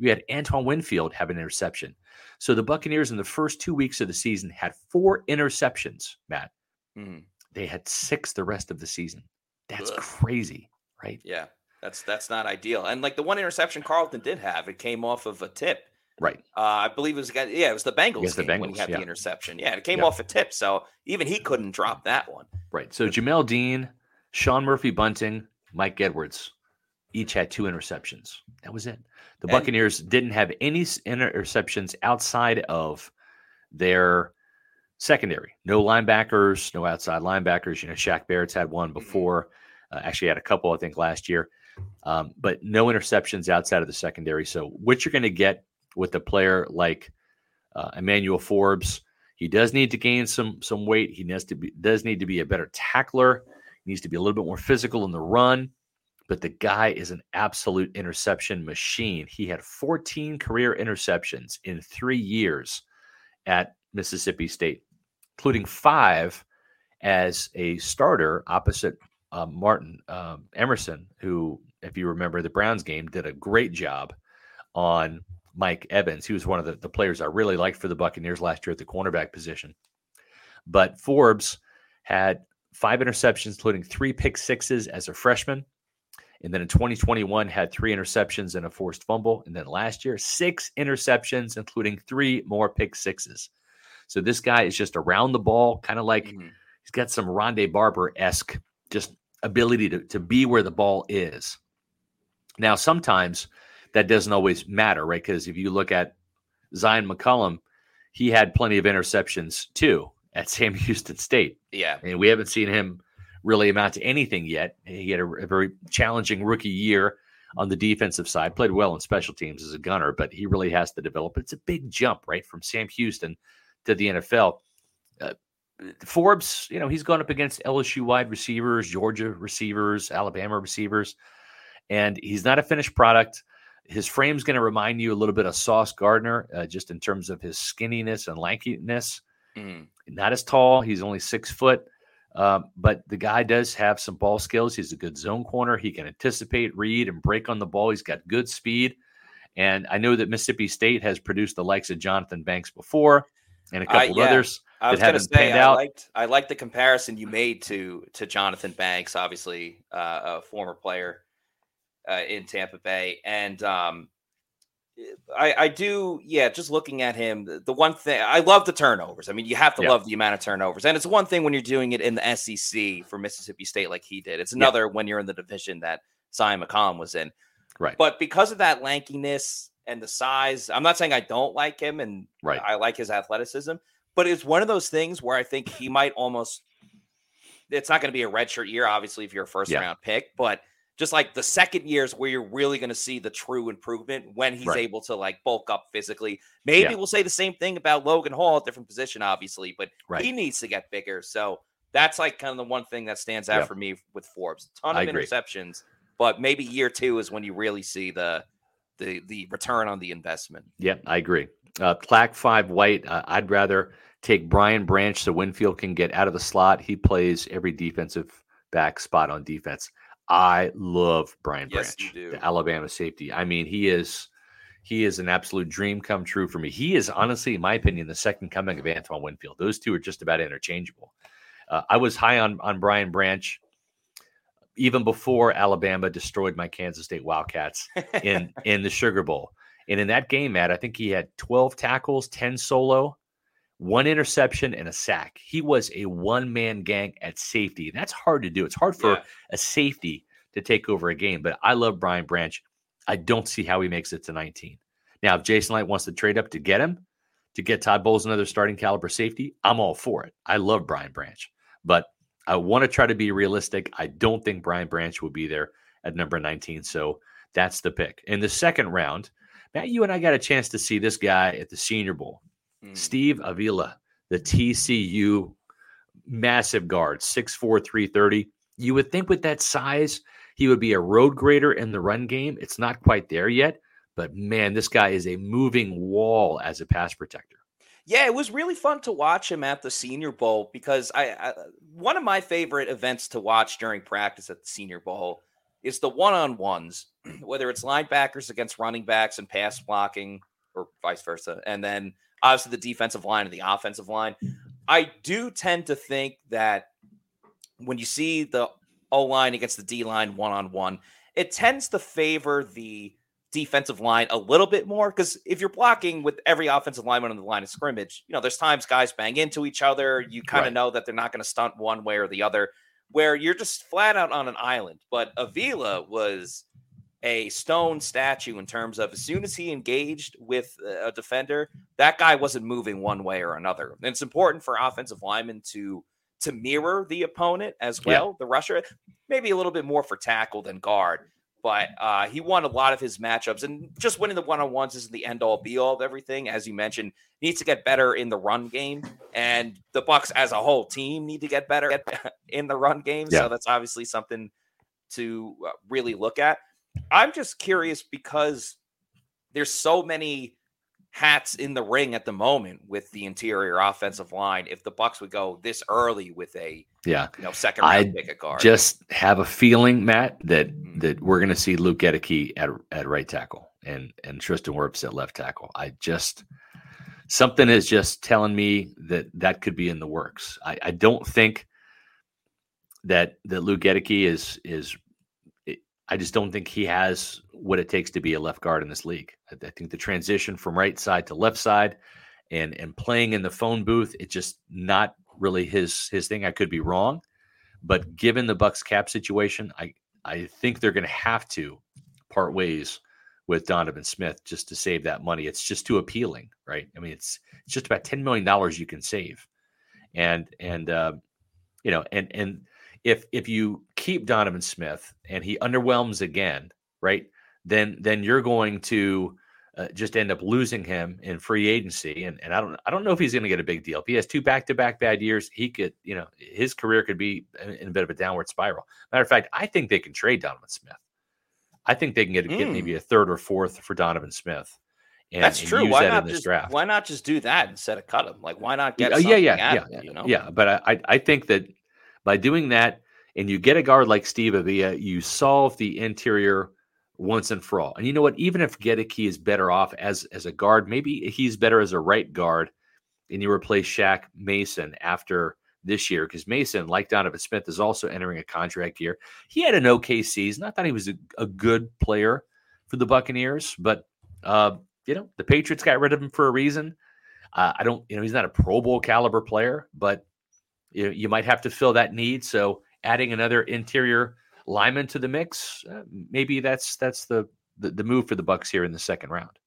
we had Antoine Winfield have an interception. So the Buccaneers in the first two weeks of the season had four interceptions, Matt. Mm-hmm. They had six the rest of the season. That's Ugh. crazy, right? Yeah. That's that's not ideal. And like the one interception Carlton did have, it came off of a tip. Right. Uh, I believe it was yeah, it was the Bengals, the Bengals when he had yeah. the interception. Yeah, it came yeah. off a tip, so even he couldn't drop that one. Right. So Jamel Dean, Sean Murphy Bunting, Mike Edwards, each had two interceptions. That was it. The and, Buccaneers didn't have any interceptions outside of their secondary. No linebackers, no outside linebackers. You know, Shaq Barrett's had one mm-hmm. before. Uh, actually, had a couple, I think, last year. Um, but no interceptions outside of the secondary. So, what you're going to get with a player like uh, Emmanuel Forbes, he does need to gain some some weight. He needs to be does need to be a better tackler. He needs to be a little bit more physical in the run. But the guy is an absolute interception machine. He had 14 career interceptions in three years at Mississippi State, including five as a starter opposite uh, Martin um, Emerson, who, if you remember the Browns game, did a great job on Mike Evans. He was one of the, the players I really liked for the Buccaneers last year at the cornerback position. But Forbes had five interceptions, including three pick sixes as a freshman. And then in 2021, had three interceptions and a forced fumble. And then last year, six interceptions, including three more pick sixes. So this guy is just around the ball, kind of like mm-hmm. he's got some Rondé Barber esque just ability to, to be where the ball is. Now, sometimes that doesn't always matter, right? Because if you look at Zyon McCollum, he had plenty of interceptions too at [laughs] Sam Houston State. Yeah. And we haven't seen him really amount to anything yet. He had a, a, very challenging rookie year on the defensive side, played well in special teams as a gunner, but he really has to develop. It's a big jump, right, from Sam Houston to the NFL. Uh, Forbes, you know, he's gone up against LSU wide receivers, Georgia receivers, Alabama receivers, and he's not a finished product. His frame's going to remind you a little bit of Sauce Gardner, uh, just in terms of his skinniness and lankiness. Mm. Not as tall. He's only six foot, um, but the guy does have some ball skills. He's a good zone corner. He can anticipate, read, and break on the ball. He's got good speed. And I know that Mississippi State has produced the likes of Johnthan Banks before and a uh, couple uh, yeah. others I was going to say, I liked I liked the comparison you made to to Johnthan Banks, obviously uh, a former player uh, in Tampa Bay, and um, I, I do, yeah. Just looking at him, the, the, one thing I love the turnovers. I mean, you have to yeah. love the amount of turnovers, and it's one thing when you're doing it in the SEC for Mississippi State, like he did. It's another yeah. when you're in the division that Zyon McCollum was in, right? But because of that lankiness and the size, I'm not saying I don't like him, and right. I like his athleticism but it's one of those things where I think he might almost. It's not going to be a redshirt year, obviously, if you're a first yeah. round pick, but just like the second years where you're really going to see the true improvement when he's right. able to like bulk up physically. Maybe yeah. we'll say the same thing about Logan Hall, a different position, obviously, but right. he needs to get bigger. So that's like kind of the one thing that stands out for me with Forbes. A ton of interceptions, but maybe year two is when you really see the the the return on the investment. Yeah, I agree. Uh, Clack five white. Uh, I'd rather take Brian Branch so Winfield can get out of the slot. He plays every defensive back spot on defense. I love Brian yes, Branch, the Alabama safety. I mean, he is he is an absolute dream come true for me. He is honestly, in my opinion, the second coming of Antoine Winfield. Those two are just about interchangeable. Uh, I was high on on Brian Branch even before Alabama destroyed my Kansas State Wildcats in [laughs] in the Sugar Bowl. And in that game, Matt, I think he had 12 tackles, 10 solo, one interception, and a sack. He was a one man gang at safety. That's hard to do. It's hard for yeah. a safety to take over a game. But I love Brian Branch. I don't see how he makes it to 19. Now, if Jason Licht wants to trade up to get him, to get Todd Bowles another starting caliber safety, I'm all for it. I love Brian Branch. But I want to try to be realistic. I don't think Brian Branch will be there at number 19. So that's the pick. In the second round, Matt, you and I got a chance to see this guy at the Senior Bowl. Mm. Steve Avila, the TCU massive guard, 6'4, 330. You would think with that size, he he would be a road grader in the run game. It's not quite there yet, but man, this guy is a moving wall as a pass protector. Yeah, it was really fun to watch him at the Senior Bowl because I, I one of my favorite events to watch during practice at the Senior Bowl is the one-on-ones, [clears throat] whether it's linebackers against running backs and pass blocking or vice versa, and then obviously the defensive line and the offensive line. I do tend to think that when you see the O line against the D line one on one, it tends to favor the defensive line a little bit more because if you're blocking with every offensive lineman on the line of scrimmage, you know, there's times guys bang into each other. You kind of right. know that they're not going to stunt one way or the other, where you're just flat out on an island. But Avila mm-hmm. was a stone statue in terms of as soon as he engaged with a defender, that guy wasn't moving one way or another. And it's important for offensive linemen to to mirror the opponent as well, yeah. the rusher, maybe a little bit more for tackle than guard. But uh, he won a lot of his matchups, and just winning the one on ones isn't the end all be all of everything. As you mentioned, needs to get better in the run game, and the Bucks as a whole team need to get better [laughs] in the run game. Yeah. So that's obviously something to uh, really look at. I'm just curious because there's so many hats in the ring at the moment with the interior offensive line. If the Bucks would go this early with a yeah, you know, second round I pick a guard, just have a feeling, Matt, that mm-hmm. that we're going to see Luke Goedeke at at right tackle and and Tristan Wirfs at left tackle. I just something is just telling me that that could be in the works. I, I don't think that that Luke Goedeke is is I just don't think he has what it takes to be a left guard in this league. I, I think the transition from right side to left side and and playing in the phone booth, it's just not really his his thing. I could be wrong, but given the Bucks cap situation, I I think they're going to have to part ways with Donovan Smith just to save that money. It's just too appealing, right? I mean, it's it's just about ten million dollars you can save, and and uh, you know, and and if if you keep Donovan Smith and he underwhelms again, right? Then then you're going to uh, just end up losing him in free agency. And and I don't I don't know if he's going to get a big deal. If he has two back to back bad years, he could you know his career could be in a bit of a downward spiral. Matter of fact, I think they can trade Donovan Smith. I think they can get, mm. get maybe a third or fourth for Donovan Smith. And, That's true. why that not just draft. why not just do that instead of cut him? Like why not get? yeah, yeah, yeah, you know? yeah. But I I think that by doing that, and you get a guard like Steve Avila, you solve the interior once and for all. And you know what? Even if Goedeke is better off as as a guard, maybe he's better as a right guard, and you replace Shaq Mason after this year because Mason, like Donovan Smith, is also entering a contract year. He had an okay season. I thought he was a, a good player for the Buccaneers, but uh, you know the Patriots got rid of him for a reason. Uh, I don't, you know, he's not a Pro Bowl caliber player, but you you might have to fill that need. So adding another interior lineman to the mix, uh, maybe that's that's the, the the move for the Bucks here in the second round.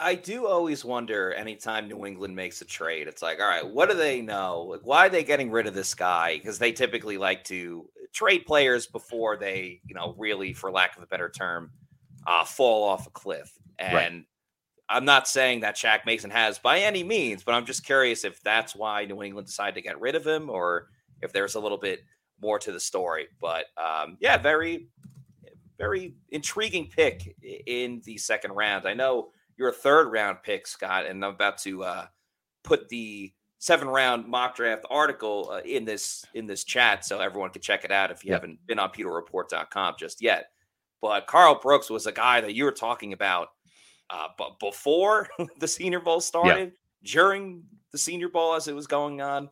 I do always wonder anytime New England makes a trade, it's like, all right, what do they know? Like, why are they getting rid of this guy? Because they typically like to trade players before they, you know, really, for lack of a better term, uh, fall off a cliff. And right. I'm not saying that Shaq Mason has by any means, but I'm just curious if that's why New England decided to get rid of him or if there's a little bit more to the story. But um, yeah, very, very intriguing pick in the second round. I know you're a third round pick, Scott, and I'm about to uh, put the seven round mock draft article uh, in this in this chat so everyone can check it out if you yep. haven't been on pewterreport.com just yet. But Karl Brooks was a guy that you were talking about uh, but before [laughs] the Senior Bowl started, during the Senior Bowl as it was going on,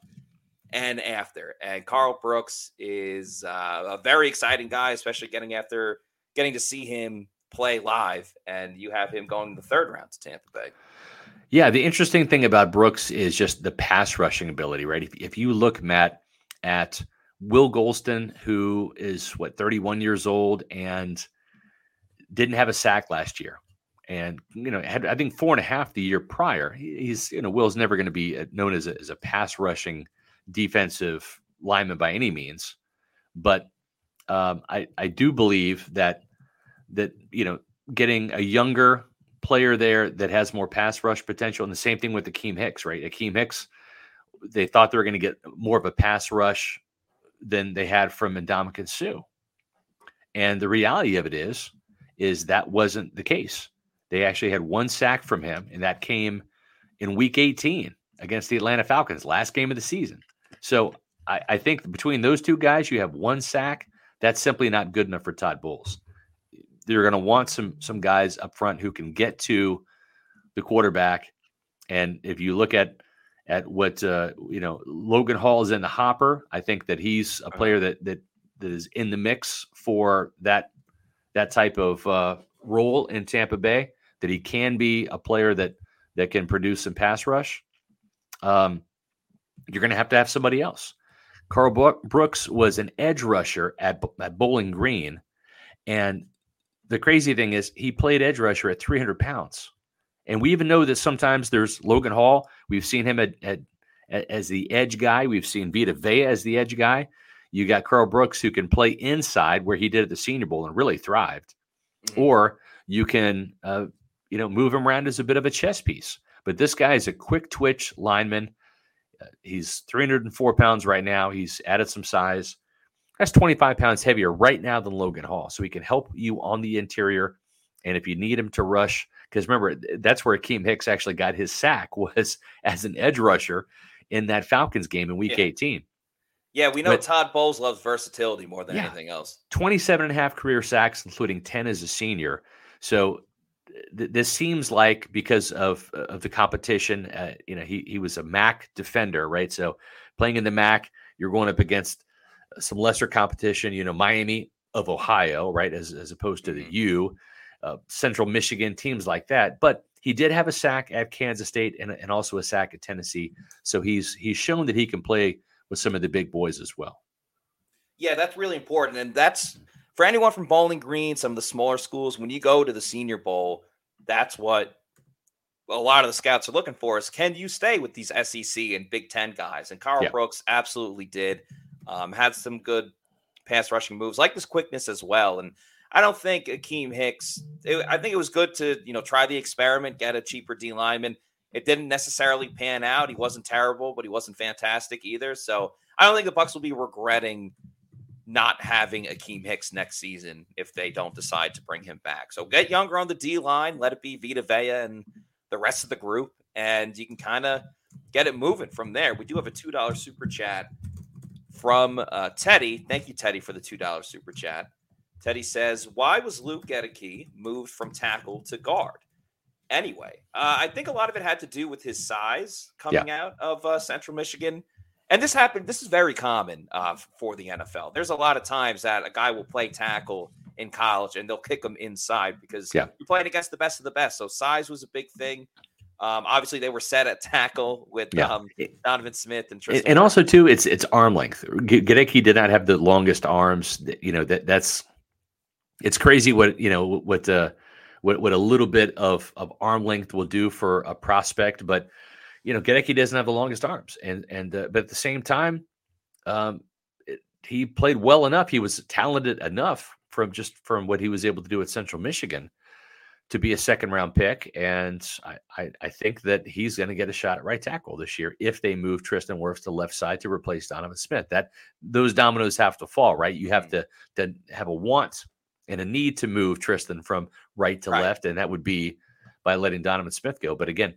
and after. And Karl Brooks is uh, a very exciting guy, especially getting after getting to see him play live. And you have him going the third round to Tampa Bay. Yeah, the interesting thing about Brooks is just the pass rushing ability, right? If, if you look, Matt, at Will Gholston, who is what 31 years old and didn't have a sack last year, and you know had I think four and a half the year prior. He's you know Will's never going to be uh, known as a, as a pass rushing defensive lineman by any means, but um, I I do believe that that you know getting a younger player there that has more pass rush potential, and the same thing with Akiem Hicks, right? Akiem Hicks, they thought they were going to get more of a pass rush than they had from Ndamukong Suh. And the reality of it is, is that wasn't the case. They actually had one sack from him, and that came in week 18 against the Atlanta Falcons, last game of the season. So I, I think between those two guys, you have one sack. That's simply not good enough for Todd Bowles. They're going to want some some guys up front who can get to the quarterback. And if you look at at what uh, you know, Logan Hall is in the hopper. I think that he's a player that that that is in the mix for that that type of uh, role in Tampa Bay. That he can be a player that that can produce some pass rush. Um, you're going to have to have somebody else. Karl Brooks was an edge rusher at, at Bowling Green. And the crazy thing is, he played edge rusher at 300 pounds. And we even know that sometimes there's Logan Hall. We've seen him at, at, at as the edge guy. We've seen Vita Vea as the edge guy. You got Karl Brooks who can play inside where he did at the Senior Bowl and really thrived. Mm-hmm. Or you can, uh, you know, move him around as a bit of a chess piece. But this guy is a quick twitch lineman. Uh, he's 304 pounds right now. He's added some size. That's 25 pounds heavier right now than Logan Hall. So he can help you on the interior. And if you need him to rush, because remember, that's where Akiem Hicks actually got his sack [laughs] was as an edge rusher in that Falcons game in week yeah. 18. Yeah, we know but, Todd Bowles loves versatility more than yeah, anything else. 27 and a half career sacks, including 10 as a senior. So th- this seems like because of of the competition, uh, you know, he he was a MAC defender, right? So playing in the MAC, you're going up against some lesser competition. You know, Miami of Ohio, right, as as opposed to the mm-hmm. U, uh, Central Michigan teams like that. But he did have a sack at Kansas State and, and also a sack at Tennessee. So he's he's shown that he can play with some of the big boys as well. Yeah, that's really important, and that's for anyone from Bowling Green, some of the smaller schools, when you go to the Senior Bowl, that's what a lot of the scouts are looking for is can you stay with these SEC and Big Ten guys? And Karl yeah. Brooks absolutely did. Um, had some good pass rushing moves, like this quickness as well. And I don't think Akiem Hicks. It, I think it was good to you know try the experiment, get a cheaper D lineman. It didn't necessarily pan out. He wasn't terrible, but he wasn't fantastic either. So I don't think the Bucks will be regretting not having Akiem Hicks next season if they don't decide to bring him back. So get younger on the D line, let it be Vita Vea and the rest of the group, and you can kind of get it moving from there. We do have a $2 super chat from uh, Teddy. Thank you, Teddy, for the $2 super chat. Teddy says, Why was Luke Goedeke moved from tackle to guard? Anyway, uh, I think a lot of it had to do with his size coming yeah. out of uh, Central Michigan and this happened. This is very common uh, for the NFL. There's a lot of times that a guy will play tackle in college and they'll kick him inside because yeah. you're playing against the best of the best. So size was a big thing. Um, obviously, they were set at tackle with yeah. um, Donovan Smith and Tristan. And, also, too, it's it's arm length. Goedeke did not have the longest arms. You know that that's it's crazy what you know what uh, what what a little bit of of arm length will do for a prospect, but you know, Goedeke doesn't have the longest arms, and and uh, but at the same time, um, it, he played well enough. He was talented enough from just from what he was able to do at Central Michigan to be a second round pick, and I I, I think that he's going to get a shot at right tackle this year if they move Tristan Wirfs to left side to replace Donovan Smith. That those dominoes have to fall, right? You have mm. to to have a want and a need to move Tristan from right to right. left, and that would be by letting Donovan Smith go. But again,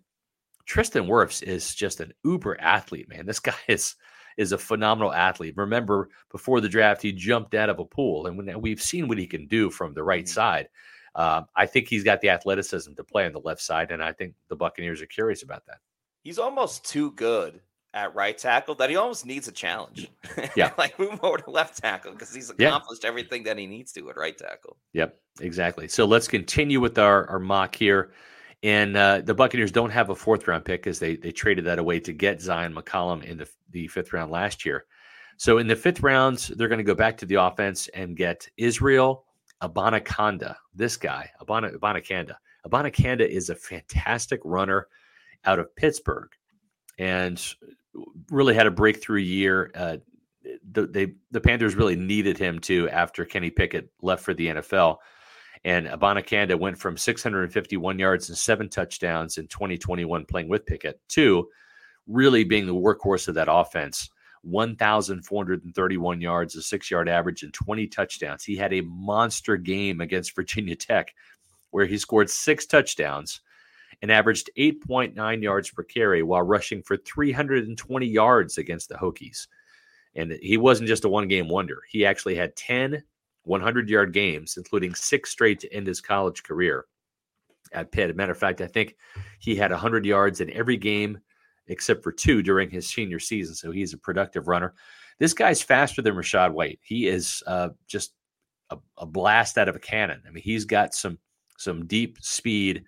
Tristan Wirfs is just an uber athlete, man. This [laughs] guy is is a phenomenal athlete. Remember, before the draft, he jumped out of a pool, and when, we've seen what he can do from the right mm-hmm. side. Uh, I think he's got the athleticism to play on the left side, and I think the Buccaneers are curious about that. He's almost too good at right tackle that he almost needs a challenge. Yeah, [laughs] like move over to left tackle because he's accomplished yeah. everything that he needs to at right tackle. Yep, exactly. So let's continue with our, our mock here. And uh, the Buccaneers don't have a fourth round pick because they they traded that away to get Zyon McCollum in the, the fifth round last year. So in the fifth round, they're going to go back to the offense and get Israel Abanikanda. This guy, Abana, Abanikanda. Abanikanda is a fantastic runner out of Pittsburgh and really had a breakthrough year. Uh, the, they, the Panthers really needed him to after Kenny Pickett left for the NFL. And Abanikanda went from 651 yards and seven touchdowns in 2021 playing with Pickett to really being the workhorse of that offense 1,431 yards, a six yard average, and 20 touchdowns. He had a monster game against Virginia Tech where he scored six touchdowns and averaged 8.9 yards per carry while rushing for 320 yards against the Hokies. And he wasn't just a one game wonder. He actually had 10 100 yard games, including six straight to end his college career at Pitt. Matter of fact, I think he had 100 yards in every game except for two during his senior season. So he's a productive runner. This guy's faster than Rachaad White. He is uh, just a, a, blast out of a cannon. I mean, he's got some some deep speed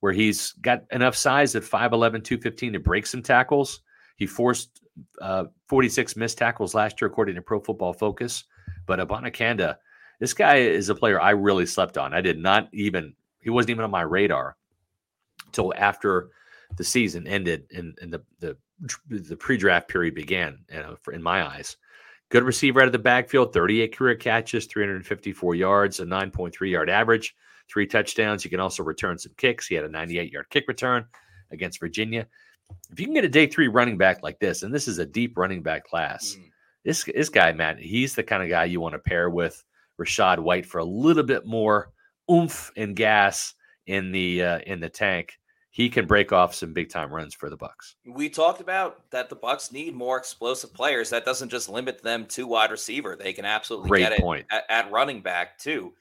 where he's got enough size at 5'11, 215 to break some tackles. He forced uh, 46 missed tackles last year, according to Pro Football Focus. But Abanikanda, this guy is a player I really slept on. I did not even, he wasn't even on my radar until after the season ended and, and the, the, the pre-draft period began, you know, for, in my eyes. Good receiver out of the backfield, 38 career catches, 354 yards, a 9.3 yard average, three touchdowns. You can also return some kicks. He had a 98 yard kick return against Virginia. If you can get a day three running back like this, and this is a deep running back class, mm. this this guy, Matt, he's the kind of guy you want to pair with Rachaad White for a little bit more oomph and gas in the uh, in the tank he can break off some big time runs for the Bucks. We talked about that the Bucks need more explosive players. That doesn't just limit them to wide receiver. They can absolutely Great get point. it at, at, running back too.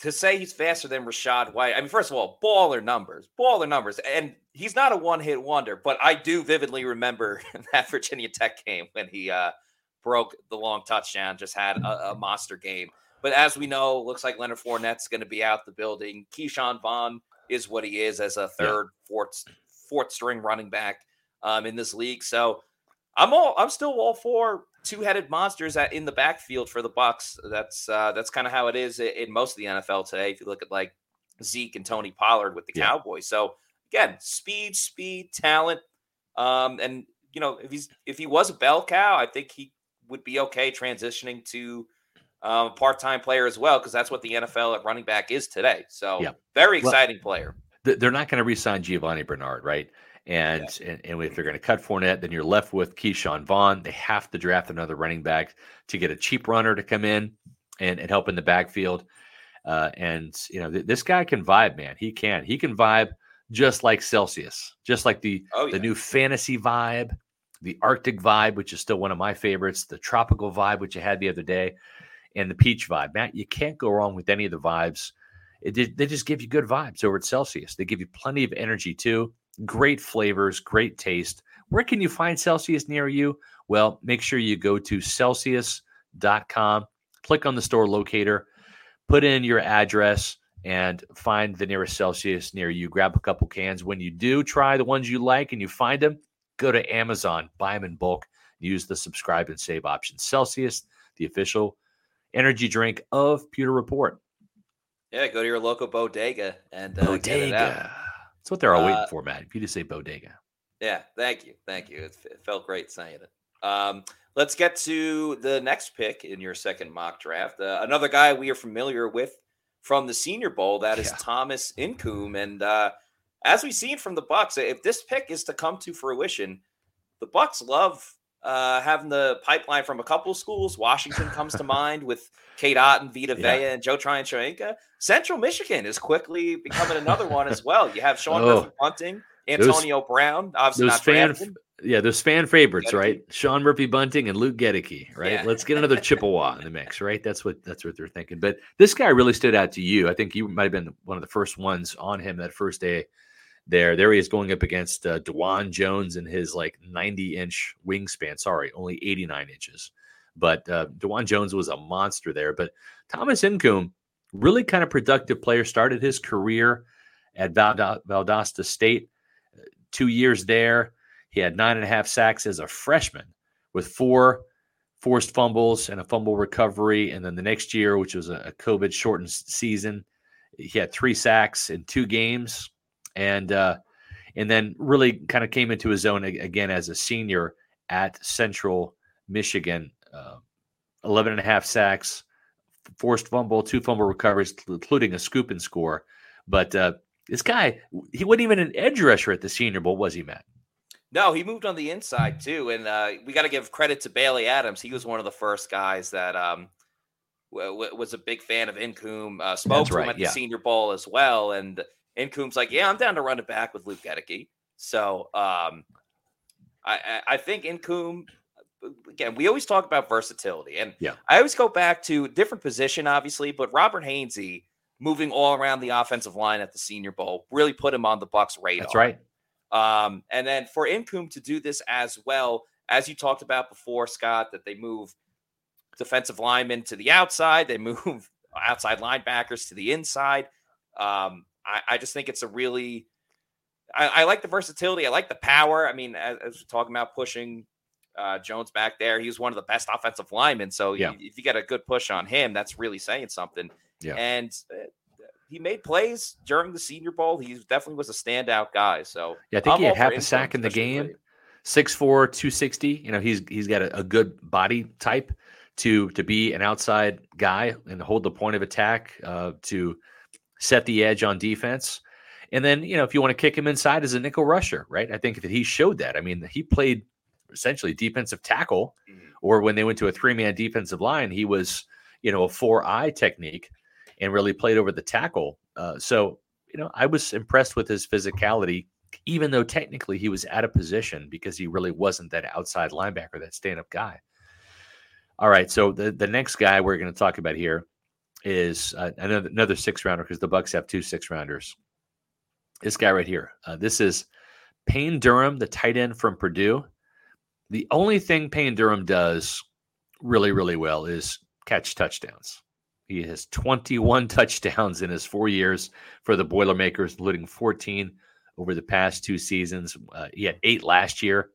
To say he's faster than Rachaad White, I mean, first of all, baller numbers, baller numbers, and he's not a one hit wonder. But I do vividly remember [laughs] that Virginia Tech game when he uh, broke the long touchdown, just had a, a monster game. But as we know, looks like Leonard Fournette's going to be out the building. Ke'Shawn Vaughn is what he is as a third, fourth, fourth string running back um, in this league. So I'm all I'm still all for two-headed monsters at, in the backfield for the Bucks. That's uh, that's kind of how it is in most of the NFL today. If you look at like Zeke and Tony Pollard with the yeah. Cowboys. So again, speed, speed, talent, um, and you know if he's if he was a bell cow, I think he would be okay transitioning to um, part-time player as well because that's what the NFL at running back is today. So yeah. very exciting well, player. They're not going to re-sign Giovani Bernard, right? And, yeah. and, and if they're going to cut Fournette, then you're left with Ke'Shawn Vaughn. They have to draft another running back to get a cheap runner to come in and, and help in the backfield. Uh, and you know th- this guy can vibe, man. He can. He can vibe just like Celsius, just like the oh, yeah. the new fantasy vibe, the Arctic vibe, which is still one of my favorites, the tropical vibe, which I had the other day and the peach vibe. Matt, you can't go wrong with any of the vibes. It, they just give you good vibes over at Celsius. They give you plenty of energy too, great flavors, great taste. Where can you find Celsius near you? Well, make sure you go to celsius.com, click on the store locator, put in your address, and find the nearest Celsius near you. Grab a couple cans. When you do try the ones you like and you find them, go to Amazon, buy them in bulk, use the subscribe and save option. Celsius, the official energy drink of Pewter Report. Yeah, go to your local bodega and uh, bodega. That's what they're all uh, waiting for, Matt. If you just say bodega. Yeah, thank you, thank you. It, it felt great saying it. Um, let's get to the next pick in your second mock draft. Uh, another guy we are familiar with from the Senior Bowl. That is yeah. Thomas Incoom, and uh, as we've seen from the Bucks, if this pick is to come to fruition, the Bucks love uh, having the pipeline from a couple of schools. Washington comes to [laughs] mind with Cade Otton, Vita yeah. Vea, and Joe Tryon-Shoyinka. Central Michigan is quickly becoming another one as well. You have Sean oh, Bunting, Antonio those, Brown, obviously those fan, drafted. Yeah, those fan favorites, right? Sean Murphy Bunting and Luke Goedeke, right? Yeah. Let's get another Chippewa in the mix, right? That's what that's what they're thinking. But this guy really stood out to you. I think you might have been one of the first ones on him that first day there. There he is going up against uh, Dawand Jones and his like 90 inch wingspan. Sorry, only 89 inches. But uh, Dawand Jones was a monster there. But Thomas Incoom, really kind of productive player, started his career at Valdosta State. Uh, two years there. He had nine and a half sacks as a freshman with four forced fumbles and a fumble recovery. And then the next year, which was a COVID shortened season, he had three sacks in two games and uh, and then really kind of came into his own again as a senior at Central Michigan. Uh, 11 and a half sacks, forced fumble, two fumble recoveries, including a scoop and score. But uh, this guy, he wasn't even an edge rusher at the Senior Bowl, was he, Matt? No, he moved on the inside too, and uh, we got to give credit to Bailey Adams. He was one of the first guys that um, w- w- was a big fan of Incoom. Uh, spoke That's to him right, at yeah. the Senior Bowl as well, and Incoom's like, "Yeah, I'm down to run it back with Luke Goedeke." So um, I, I think Incoom. Again, we always talk about versatility, and Yeah. I always go back to different position, obviously, but Robert Hainsey moving all around the offensive line at the Senior Bowl really put him on the Bucks' radar. That's right. Um, and then for Incoom to do this as well, as you talked about before, Scott, that they move defensive linemen to the outside, they move [laughs] outside linebackers to the inside. Um, I, I just think it's a really, I, I like the versatility. I like the power. I mean, as, as we're talking about pushing uh, Jones back there, he was one of the best offensive linemen. So Yeah. you- if you get a good push on him, that's really saying something. Yeah. And uh, he made plays during the Senior Bowl. He definitely was a standout guy. So Yeah, I think I'm he had half a sack in the game. late. 6'4", 260. You know, he's he's got a, a good body type to to be an outside guy and hold the point of attack uh, to set the edge on defense. And then, you know, if you want to kick him inside as a nickel rusher, right? I think that he showed that. I mean, he played essentially defensive tackle, Mhm. or when they went to a three man defensive line, he was, you know, a four eye technique and really played over the tackle. Uh, so, you know, I was impressed with his physicality, even though technically he was out of position because he really wasn't that outside linebacker, that stand up guy. All right. So the, the next guy we're going to talk about here is uh, another, another six rounder because the Bucks have two six rounders. This guy right here. Uh, this is Payne Durham, the tight end from Purdue. The only thing Payne Durham does really, really well is catch touchdowns. He has 21 [laughs] touchdowns in his four years for the Boilermakers, including 14 over the past two seasons. Uh, he had eight last year.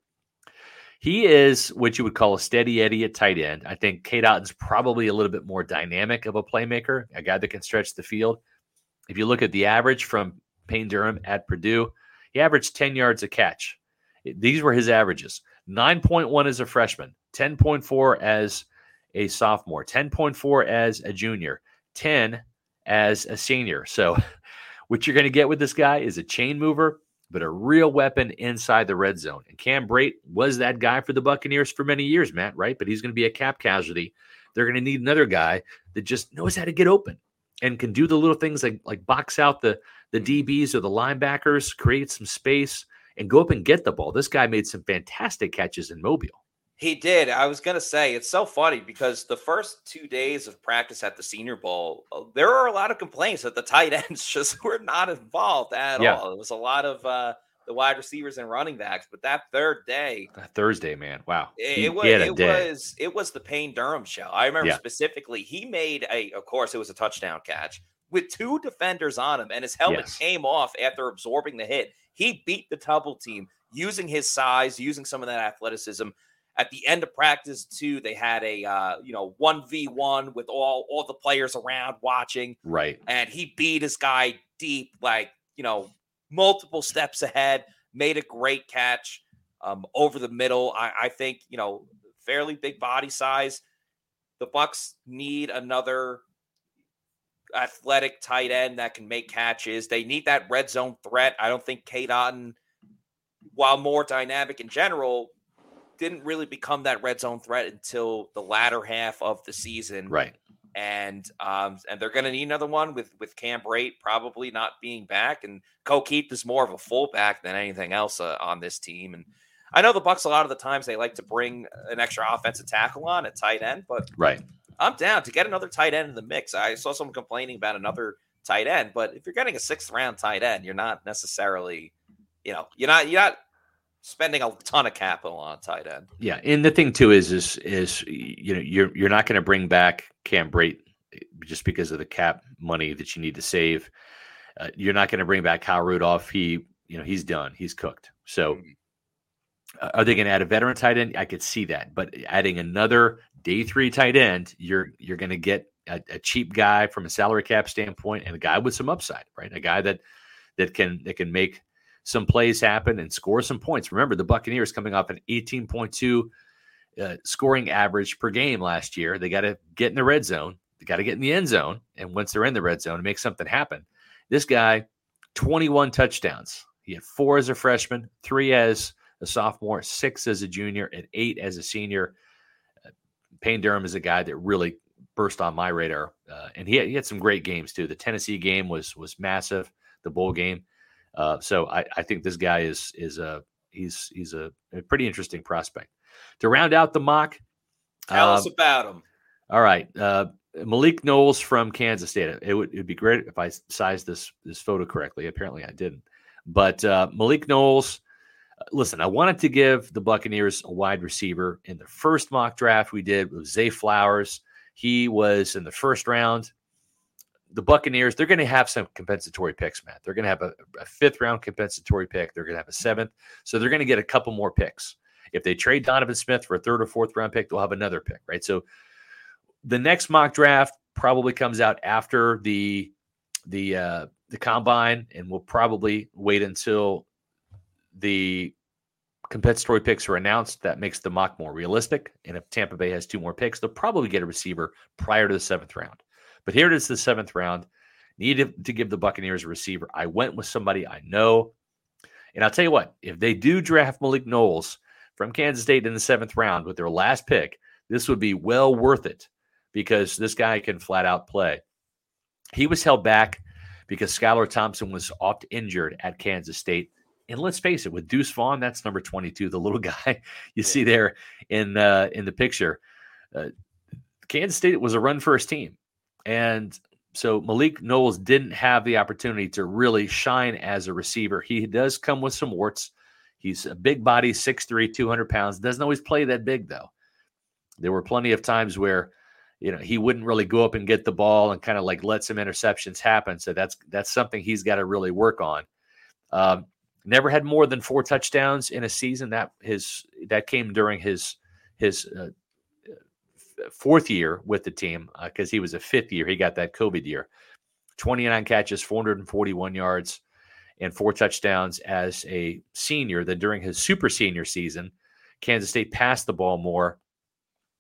He is what you would call a steady Eddie at tight end. I think Cade Otton's probably a little bit more dynamic of a playmaker, a guy that can stretch the field. If you look at the average from Payne Durham at Purdue, he averaged 10 yards a catch. These were his averages 9.1 as a freshman, 10.4 as a sophomore, 10.4 as a junior, 10 as a senior. So, [laughs] what you're going to get with this guy is a chain mover, but a real weapon inside the red zone. And Cam Brate was that guy for the Buccaneers for many years, Matt, right? But he's going to be a cap casualty. They're going to need another guy that just knows how to get open and can do the little things like like box out the the DBs or the linebackers, create some space, and go up and get the ball. This guy made some fantastic catches in Mobile. He did. I was gonna say it's so funny because the first two days of practice at the Senior Bowl, uh, there were a lot of complaints that the tight [laughs] ends just were not involved at Yeah. all. It was a lot of uh, the wide receivers and running backs. But that third day, Thursday, man. Wow. it, He- it was he had a it day. was it was the Payne Durham show. I remember Yeah. specifically he made a. Of course, it was a touchdown catch with two defenders on him, and his helmet Yes. came off after absorbing the hit. He beat the double team using his size, using some of that athleticism. At the end of practice, too, they had a uh, you know one v one with all all the players around watching, Right. and he beat his guy deep, like you know multiple steps ahead. Made a great catch um, over the middle. I, I think you know fairly big body size. The Bucks need another athletic tight end that can make catches. They need that red zone threat. I don't think Cade Otton, while more dynamic in general, didn't really become that red zone threat until the latter half of the season. Right. And um, and they're going to need another one with with Cam Brate probably not being back, and Ko Kieft is more of a fullback than anything else uh, on this team. And I know the Bucks a lot of the times they like to bring an extra offensive tackle on at tight end, but Right. I'm down to get another tight end in the mix. I saw someone complaining about another tight end, but if you're getting a sixth round tight end, you're not necessarily, you know, you're not you're not spending a ton of capital on a tight end. Yeah, and the thing too is is is you know you're you're not going to bring back Cam Brate just because of the cap money that you need to save. Uh, you're not going to bring back Kyle Rudolph. He you know he's done. He's cooked. So Mhm. uh, are they going to add a veteran tight end? I could see that, but adding another day three tight end, you're you're going to get a, a cheap guy from a salary cap standpoint and a guy with some upside, right? A guy that that can that can make some plays happen and score some points. Remember, the Buccaneers coming off an 18.2 uh, scoring average per game last year. They got to get in the red zone. They got to get in the end zone, and once they're in the red zone, make something happen. This guy, 21 touchdowns. He had four as a freshman, three as a sophomore, six as a junior, and eight as a senior. Uh, Payne Durham is a guy that really burst on my radar, uh, and he had, he had some great games too. The Tennessee game was was massive, the bowl game. Uh, so I, I think this guy is is a he's he's a, a pretty interesting prospect. To round out the mock, tell us um, about him. All right, uh, Malik Knowles from Kansas State. It would it'd be great if I sized this this photo correctly. Apparently, I didn't. But uh, Malik Knowles, uh, listen, I wanted to give the Buccaneers a wide receiver in the first mock draft we did with Zay Flowers. He was in the first round. The Buccaneers, they're going to have some compensatory picks, Matt. They're going to have a, a fifth round compensatory pick. They're going to have a seventh. So they're going to get a couple more picks. If they trade Donovan Smith for a third or fourth round pick, they'll have another pick, right? So the next mock draft probably comes out after the the uh, the combine, and we'll probably wait until the compensatory picks are announced. That makes the mock more realistic. And if Tampa Bay has two more picks, they'll probably get a receiver prior to the seventh round. But here it is, the seventh round. Needed to give the Buccaneers a receiver. I went with somebody I know. And I'll tell you what, if they do draft Malik Knowles from Kansas State in the seventh round with their last pick, this would be well worth it because this guy can flat out play. He was held back because Skylar Thompson was oft injured at Kansas State. And let's face it, with Deuce Vaughn, that's number 22, the little [laughs] guy you see there in uh, in the picture. Uh, Kansas State was a run first team. And so Malik Knowles didn't have the opportunity to really shine as a receiver. He does come with some warts. He's a big body, 6'3, 200 pounds. Doesn't always play that big, though. There were plenty of times where you know he wouldn't really go up and get the ball and kind of like let some interceptions happen. So that's that's something he's got to really work on. Um, never had more than four touchdowns in a season. That his that came during his his uh, fourth year with the team because uh, he was a fifth year. He got that COVID year. 29 catches, 441 yards, and four touchdowns as a senior. Then during his super senior season, Kansas State passed the ball more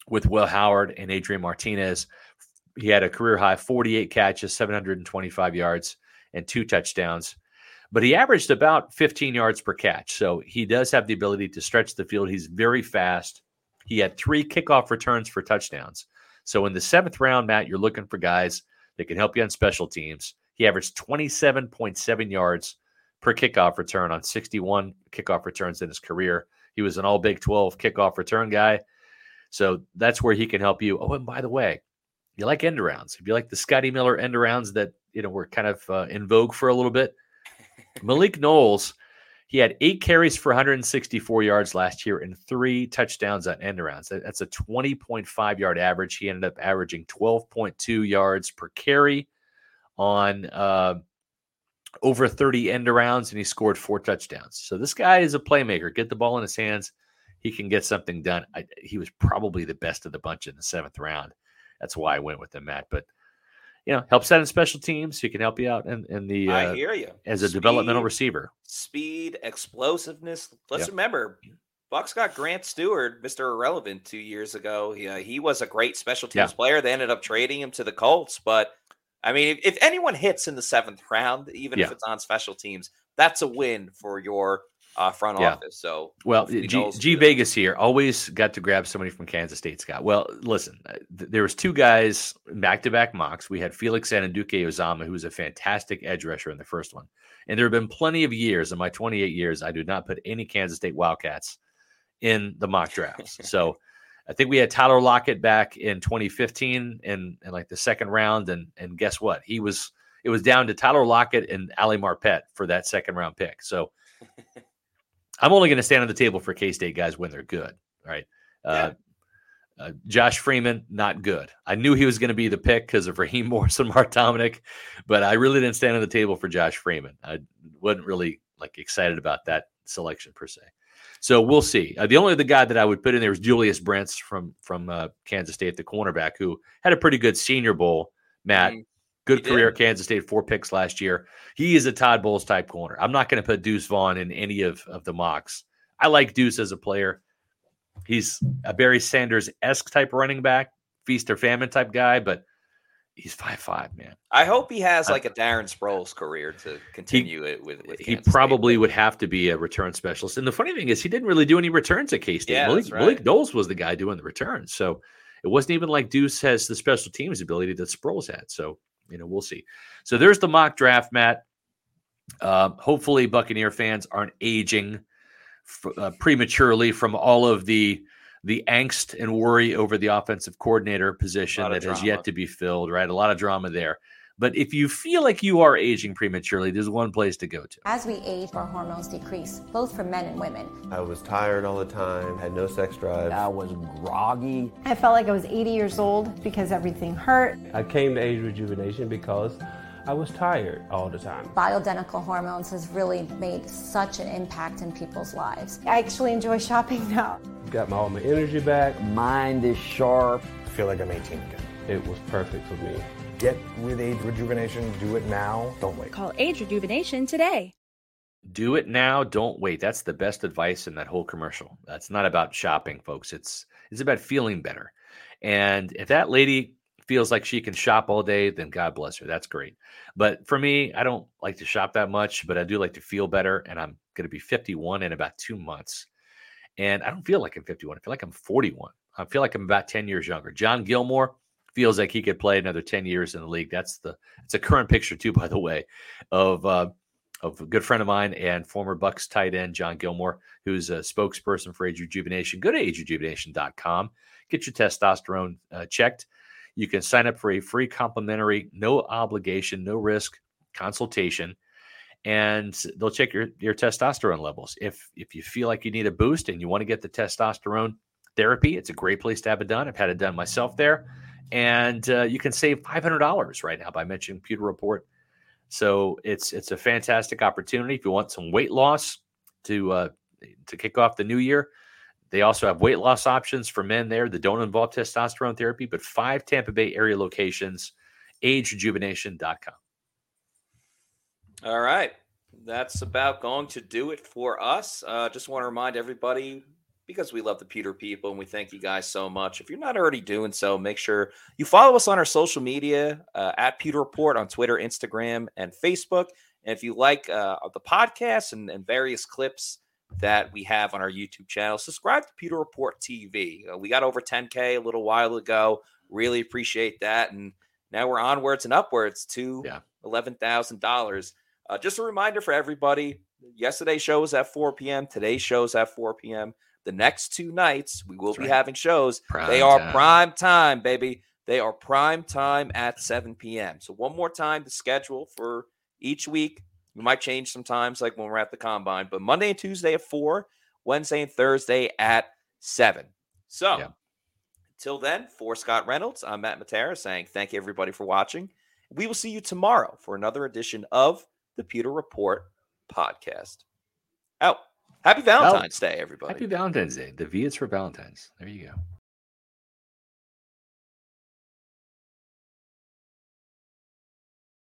with Will Howard and Adrian Martinez. He had a career high 48 catches, 725 yards, and two touchdowns. But he averaged about 15 yards per catch. So he does have the ability to stretch the field. He's very fast. He had three kickoff returns for touchdowns. So in the seventh round, Matt, you're looking for guys that can help you on special teams. He averaged 27.7 yards per kickoff return on 61 kickoff returns in his career. He was an all Big 12 kickoff return guy. So that's where he can help you. Oh, and by the way, you like end arounds. If you like the Scotty Miller end arounds that you know were kind of uh, in vogue for a little bit, [laughs] Malik Knowles, he had eight carries for 164 yards last year and three touchdowns on end arounds. That's a 20.5 yard average. He ended up averaging 12.2 yards per carry on uh, over 30 end arounds, and he scored four touchdowns. So this guy is a playmaker. Get the ball in his hands he can get something done. I, he was probably the best of the bunch in the seventh round. That's why I went with him, Matt. But you know, helps out in special teams. He can help you out in, in the. Uh, I hear you as a speed, developmental receiver. Speed, explosiveness. Let's yep. remember, Bucks got Grant Stuart, Mister Irrelevant, two years ago. He, uh, he was a great special teams yeah. player. They ended up trading him to the Colts, but I mean, if, if anyone hits in the seventh round, even yeah. if it's on special teams, that's a win for your uh, front yeah. office. So, well, G, G Vegas here always got to grab somebody from Kansas State, Scott. Well, listen, uh, th- there was two guys back to back mocks. We had Felix Anudike-Uzomah, who was a fantastic edge rusher in the first one, and there have been plenty of years in my 28 years I do not put any Kansas State Wildcats in the mock drafts. so. [laughs] I think we had Tyler Lockett back in 2015 in, in like the second round, and and guess what? He was it was down to Tyler Lockett and Ali Marpet for that second round pick. So [laughs] I'm only going to stand on the table for K State guys when they're good. Right. Uh, uh, Josh Freeman, not good. I knew he was going to be the pick because of Raheem [laughs] Morris and Mark Dominik, but I really didn't stand on the table for Josh Freeman. I wasn't really like excited about that selection per se. So we'll see. Uh, the only other guy that I would put in there is Julius Brents from from uh, Kansas State, the cornerback, who had a pretty good Senior Bowl. Matt, mm-hmm. Good he career, did. Kansas State, four picks last year. He is a Todd Bowles type corner. I'm not going to put Deuce Vaughn in any of, of the mocks. I like Deuce as a player. He's a Barry Sanders esque type running back, feast or famine type guy, but he's five five, man. I hope he has like a Darren Sproles career to continue he, it with. with he probably State. would have to be a return specialist. And the funny thing is, he didn't really do any returns at K State. Yeah, Malik, right. Malik Knowles was the guy doing the returns, so it wasn't even like Deuce has the special teams ability that Sproles had. So you know, we'll see. So there's the mock draft, Matt. Uh, hopefully, Buccaneer fans aren't aging f- uh, prematurely from all of the the angst and worry over the offensive coordinator position that has yet to be filled, right? A lot of drama there. But if you feel like you are aging prematurely, there's one place to go to. As we age, our hormones decrease, both for men and women. I was tired all the time, had no sex drive. I was groggy. I felt like I was 80 years old because everything hurt. I came to age rejuvenation because I was tired all the time. Bioidentical hormones has really made such an impact in people's lives. I actually enjoy shopping now. Got my, all my energy back. Mind is sharp. I feel like I'm 18 again. It was perfect for me. Get with age rejuvenation. Do it now. Don't wait. Call age rejuvenation today. Do it now. Don't wait. That's the best advice in that whole commercial. That's not about shopping, folks. It's it's about feeling better. And if that lady feels like she can shop all day, then God bless her. That's great. But for me, I don't like to shop that much, but I do like to feel better. And I'm going to be 51 in about two months. And I don't feel like I'm 51. I feel like I'm 41. I feel like I'm about 10 years younger. John Gilmore feels like he could play another 10 years in the league. That's the it's a current picture too, [laughs] by the way, of uh, of a good friend of mine and former Bucs tight end John Gilmore, who's a spokesperson for Age Rejuvenation. Go to agerejuvenation.com. Get your testosterone uh, checked. You can sign up for a free complimentary, no obligation, no risk consultation, and they'll check your, your testosterone levels. If if you feel like you need a boost and you want to get the testosterone therapy, it's a great place to have it done. I've had it done myself there, and uh, you can save five hundred dollars right now by mentioning Pewter Report. So it's it's a fantastic opportunity if you want some weight loss to uh, to kick off the new year. They also have weight loss options for men there that don't involve testosterone therapy, but five Tampa Bay area locations, agerejuvenation.com. All right. That's about going to do it for us. Uh, just want to remind everybody because we love the Pewter people and we thank you guys so much. If you're not already doing so, make sure you follow us on our social media uh, at Pewter Report on Twitter, Instagram, and Facebook. And if you like uh, the podcast and, and various clips, that we have on our YouTube channel. Subscribe to Pewter Report TV. Uh, we got over 10K a little while ago. Really appreciate that. And now we're onwards and upwards to yeah. $11,000. Uh, just a reminder for everybody yesterday's show was at 4 p.m., today's show is at 4 p.m. The next two nights, we will That's be right. having shows. Prime they are time. prime time, baby. They are prime time at 7 p.m. So, one more time, the schedule for each week we might change sometimes, like when we're at the combine, but Monday and Tuesday at four, Wednesday and Thursday at seven. So yeah. until then, for Scott Reynolds, I'm Matt Matera saying thank you everybody for watching. We will see you tomorrow for another edition of the Pewter Report podcast. Out. Happy Valentine's Day, everybody. Happy Valentine's Day. The V is for Valentine's. There you go.